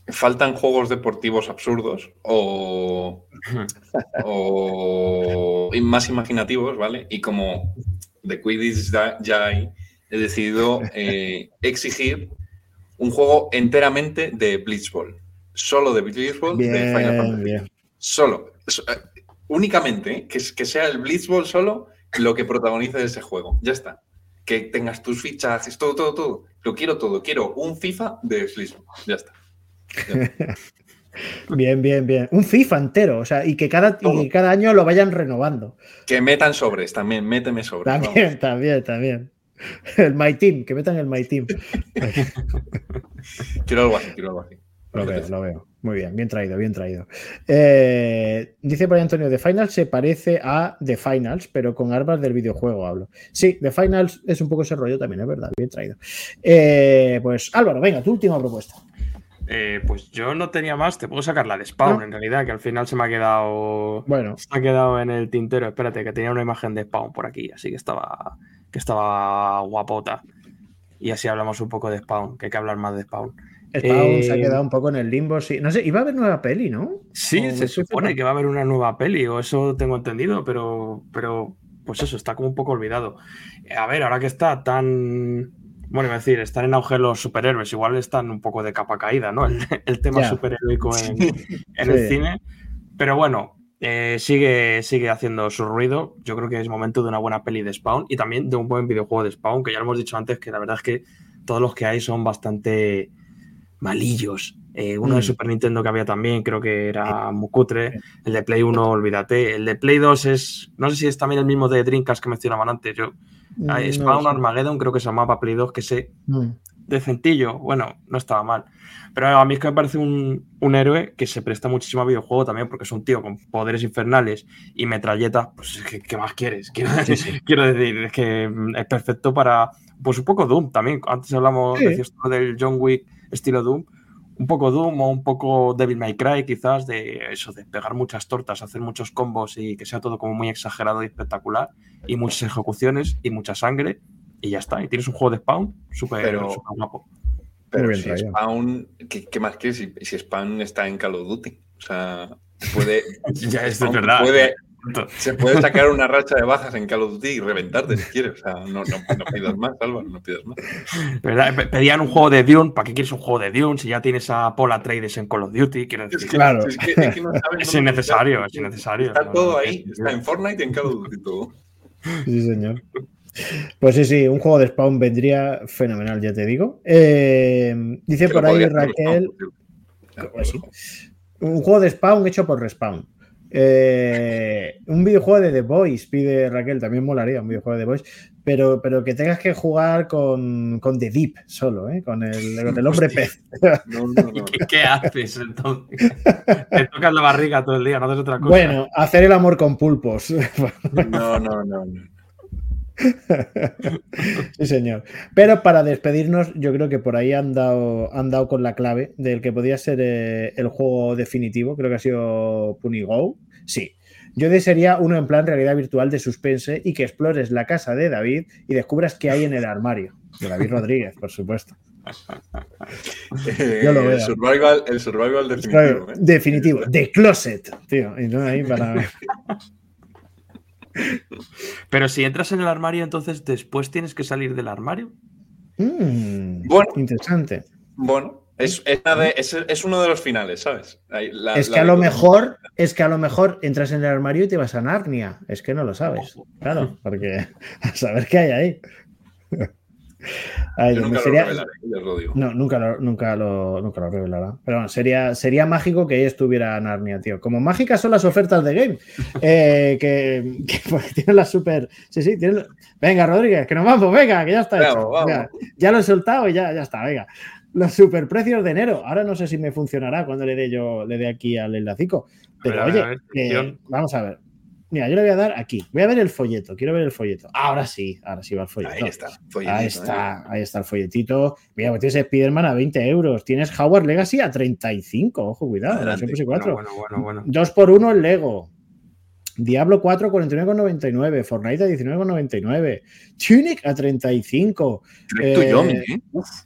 faltan juegos deportivos absurdos o, o más imaginativos, ¿vale? Y como The Quidditch ya, hay, he decidido eh, exigir un juego enteramente de Blitzball. Solo de Blitzball de Final Bien, Fantasy. bien. Solo. So- eh, únicamente, ¿eh? que, que sea el Blitzball solo lo que protagonice ese juego. Ya está. Que tengas tus fichajes, todo, todo, todo. Lo quiero todo. Quiero un FIFA de Blitzball. Ya está. Bien, bien, bien. Un FIFA entero, o sea, y que cada, y que cada año lo vayan renovando. Que metan sobres también. Méteme sobres. vamos. También, también, también. El My Team, que metan el My Team. Quiero algo así, quiero algo así. Lo veo, lo veo. Muy bien, bien traído, bien traído. Eh, dice por ahí Antonio, The Finals se parece a The Finals, pero con armas del videojuego hablo. Sí, The Finals es un poco ese rollo también, es verdad, bien traído. Eh, pues Álvaro, venga, tu última propuesta. Eh, pues yo no tenía más, te puedo sacar la de Spawn, en realidad, que al final se me ha quedado. Bueno, Se me ha quedado en el tintero. Espérate, que tenía una imagen de Spawn por aquí, así que estaba, que estaba guapota. Y así hablamos un poco de Spawn, que hay que hablar más de Spawn. Spawn se ha Eh, quedado un poco en el limbo, sí. No sé, iba a haber nueva peli, ¿no? Sí, se supone que va a haber una nueva peli, o eso tengo entendido, pero, pero pues eso, está como un poco olvidado. A ver, ahora que está tan. Bueno, iba a decir, están en auge los superhéroes, igual están un poco de capa caída, ¿no? El, el tema Ya. superheroico en, en el cine. Pero bueno, eh, sigue, sigue haciendo su ruido. Yo creo que es momento de una buena peli de Spawn y también de un buen videojuego de Spawn, que ya lo hemos dicho antes, que la verdad es que todos los que hay son bastante malillos. Eh, uno Mm. de Super Nintendo que había también, creo que era muy cutre. El de Play 1, olvídate. El de Play 2 es. No sé si es también el mismo de Dreamcast que mencionaban antes. Yo, ah, Mm, Spawn no sé. Armageddon creo que se llamaba Play 2, que sé Mm. decentillo, bueno, no estaba mal. Pero a mí es que me parece un, un héroe que se presta muchísimo a videojuego también, porque es un tío con poderes infernales y metralletas, pues ¿qué, qué más quieres? Quiero, quiero decir, es que mm, es perfecto para, pues un poco Doom también. Antes hablamos, Sí. del John Wick estilo Doom, un poco Doom o un poco Devil May Cry quizás, de eso, de pegar muchas tortas, hacer muchos combos y que sea todo como muy exagerado y espectacular, y muchas ejecuciones y mucha sangre, y ya está. Y tienes un juego de Spawn súper guapo. Pero si traído. Spawn, ¿qué, qué más quieres? Si, si Spawn está en Call of Duty. O sea, puede. Ya, esto es verdad. puede- se puede sacar una racha de bajas en Call of Duty y reventarte si quieres. O sea, no, no, no pidas más, Álvaro, no pidas más. Pedían un juego de Dune. ¿Para qué quieres un juego de Dune si ya tienes a Paul Atreides en Call of Duty? Quiero Es decir, que, Claro. es que- es que no sabes es innecesario, es innecesario. Está todo ahí. Está en Fortnite y en Call of Duty todo. Sí, señor. Pues sí, sí, un juego de Spawn vendría fenomenal, ya te digo. Eh, dice por ahí Raquel, Spawn. Pues un juego de Spawn hecho por Respawn. Eh, un videojuego de The Boys, pide Raquel, también molaría un videojuego de The Boys, pero, pero que tengas que jugar con, con The Deep solo, ¿eh? con, el, con el hombre pez. No, no, ¿Y no. qué, qué haces entonces? Te tocas la barriga todo el día, no haces otra cosa. Bueno, hacer el amor con pulpos. No, no, no. no. Sí, señor. Pero para despedirnos, yo creo que por ahí han dado, han dado con la clave del que podía ser eh, el juego definitivo. Creo que ha sido Punigo. Sí. Yo desearía uno en plan realidad virtual de suspense y que explores la casa de David y descubras qué hay en el armario. De David Rodríguez, por supuesto. Eh, Yo lo veo. El survival, el survival definitivo. ¿eh? Definitivo. The Closet, tío. Y no ahí para... Pero si entras en el armario, entonces después tienes que salir del armario. Mm, Bueno. interesante. Bueno, es, es, una de- es- es uno de los finales, ¿sabes? La- Es la que a lo de- mejor, es que a lo mejor entras en el armario y te vas a Narnia. Es que no lo sabes. Claro, porque a saber qué hay ahí. Ay, Yo Dios mío, nunca sería- lo revelaré, ya os lo digo. No, nunca lo, nunca lo, nunca lo revelará. Pero bueno, sería, sería mágico que ahí estuviera Narnia, tío. Como mágicas son las ofertas de Game. eh, que, que pues, tienen la super. Sí, sí, tienen. Venga, Rodríguez, que nos vamos, venga, que ya está Vamos, hecho. vamos. Ya, ya lo he soltado y ya, ya está, venga. Los superprecios de enero. Ahora no sé si me funcionará cuando le dé yo, le dé aquí al enlacico. Pero A ver, a oye, ver, vamos a ver. Mira, yo le voy a dar aquí. Voy a ver el folleto. Quiero ver el folleto. Ahora sí, ahora sí va el folleto. Ahí está. folletito, Ahí ¿eh? está, ahí está el folletito. Mira, pues tienes Spider-Man a 20 euros. Tienes Howard Legacy a 35. Ojo, cuidado. Adelante. Bueno, PS4. bueno, bueno, bueno. 2 por 1 el Lego. Diablo 4, 49,99. Fortnite a 19,99. Tunic a 35. Trek to Eh, Yomi, ¿eh?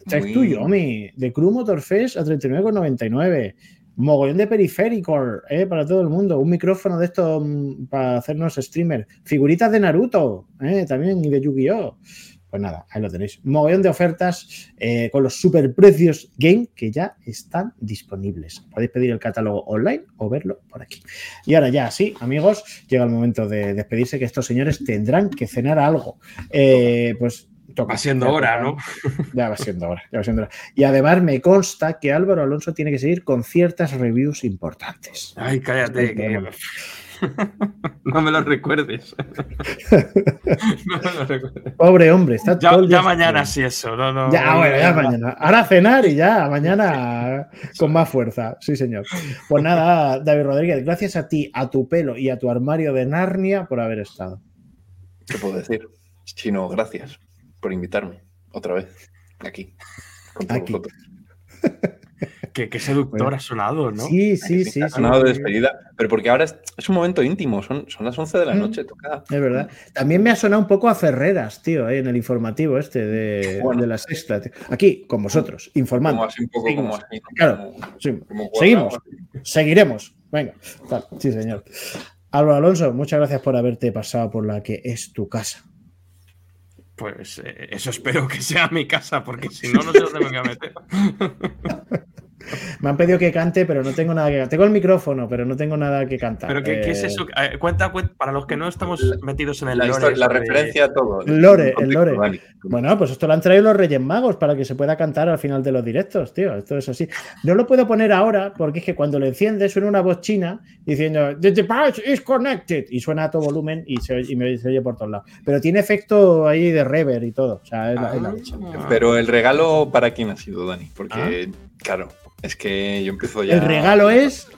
Trek muy- to Yomi. The Crew Motorfest a 39,99. Mogollón de periféricos eh, para todo el mundo. Un micrófono de estos mm, para hacernos streamer. Figuritas de Naruto eh, también y de Yu-Gi-Oh! Pues nada, ahí lo tenéis. Mogollón de ofertas eh, con los superprecios game que ya están disponibles. Podéis pedir el catálogo online o verlo por aquí. Y ahora ya, sí, amigos, llega el momento de despedirse que estos señores tendrán que cenar algo. Eh, pues toca. Va siendo Ya hora, toca. ¿no? Ya va siendo hora, ya va siendo hora. Y además me consta que Álvaro Alonso tiene que seguir con ciertas reviews importantes. Ay, cállate. Estoy que- no me lo recuerdes. no me lo recuerdes. Pobre hombre, está Ya, todo el ya mañana sí eso. No, no, Ya, bueno, ya no. mañana. Ahora a cenar y ya, mañana con más fuerza. Sí, señor. Pues nada, David Rodríguez, gracias a ti, a tu pelo y a tu armario de Narnia por haber estado. ¿Qué puedo decir? Chino, gracias por invitarme otra vez aquí. Con todos Aquí. Qué, qué seductor Bueno. ha sonado, ¿no? Sí, sí, sí. Ha sí. sonado de despedida, pero porque ahora es, es un momento íntimo, son, son las 11 de la Mm. noche, toca. Es verdad. También me ha sonado un poco a Ferreras, tío, ahí en el informativo este de, Bueno. de la sexta. tío. Aquí, con vosotros, informando. Como así un poco como así. Claro. como- Sí, como Seguimos. Seguiremos. Venga. Tal. Sí, señor. Álvaro Alonso, muchas gracias por haberte pasado por la que es tu casa. Pues eh, eso espero que sea mi casa, porque si no, no sé dónde me voy a meter. Me han pedido que cante, pero no tengo nada que cantar. Tengo el micrófono, pero no tengo nada que cantar. Pero ¿qué, qué es Eh, eso? Eh, cuenta, cuenta, para los que no estamos metidos en el La, lore historia- la este de- referencia a todo. El lore, el lore. Bueno, pues esto lo han traído los Reyes Magos para que se pueda cantar al final de los directos, tío. Esto es así. No lo puedo poner ahora porque es que cuando lo enciende suena una voz china diciendo The device is connected y suena a todo volumen y, se, oye- y me se oye por todos lados. Pero tiene efecto ahí de reverb y todo. O sea, es la, es la leche. Ah. Pero el regalo para quién ha sido, Dani, porque, claro, es que yo empiezo ya. El regalo es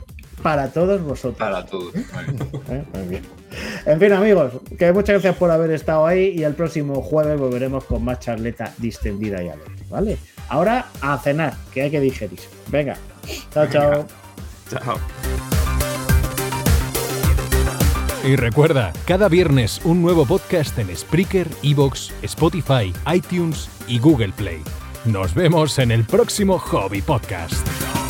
para todos vosotros. para todos. Vale. ¿eh? Muy bien. En fin, amigos, que muchas gracias por haber estado ahí y el próximo jueves volveremos con más charleta distendida y alegre, ¿vale? Ahora a cenar, que hay que digerir. Venga, chao, chao. Chao. Y recuerda, cada viernes un nuevo podcast en Spreaker, Evox, Spotify, iTunes y Google Play. Nos vemos en el próximo Hobby Podcast.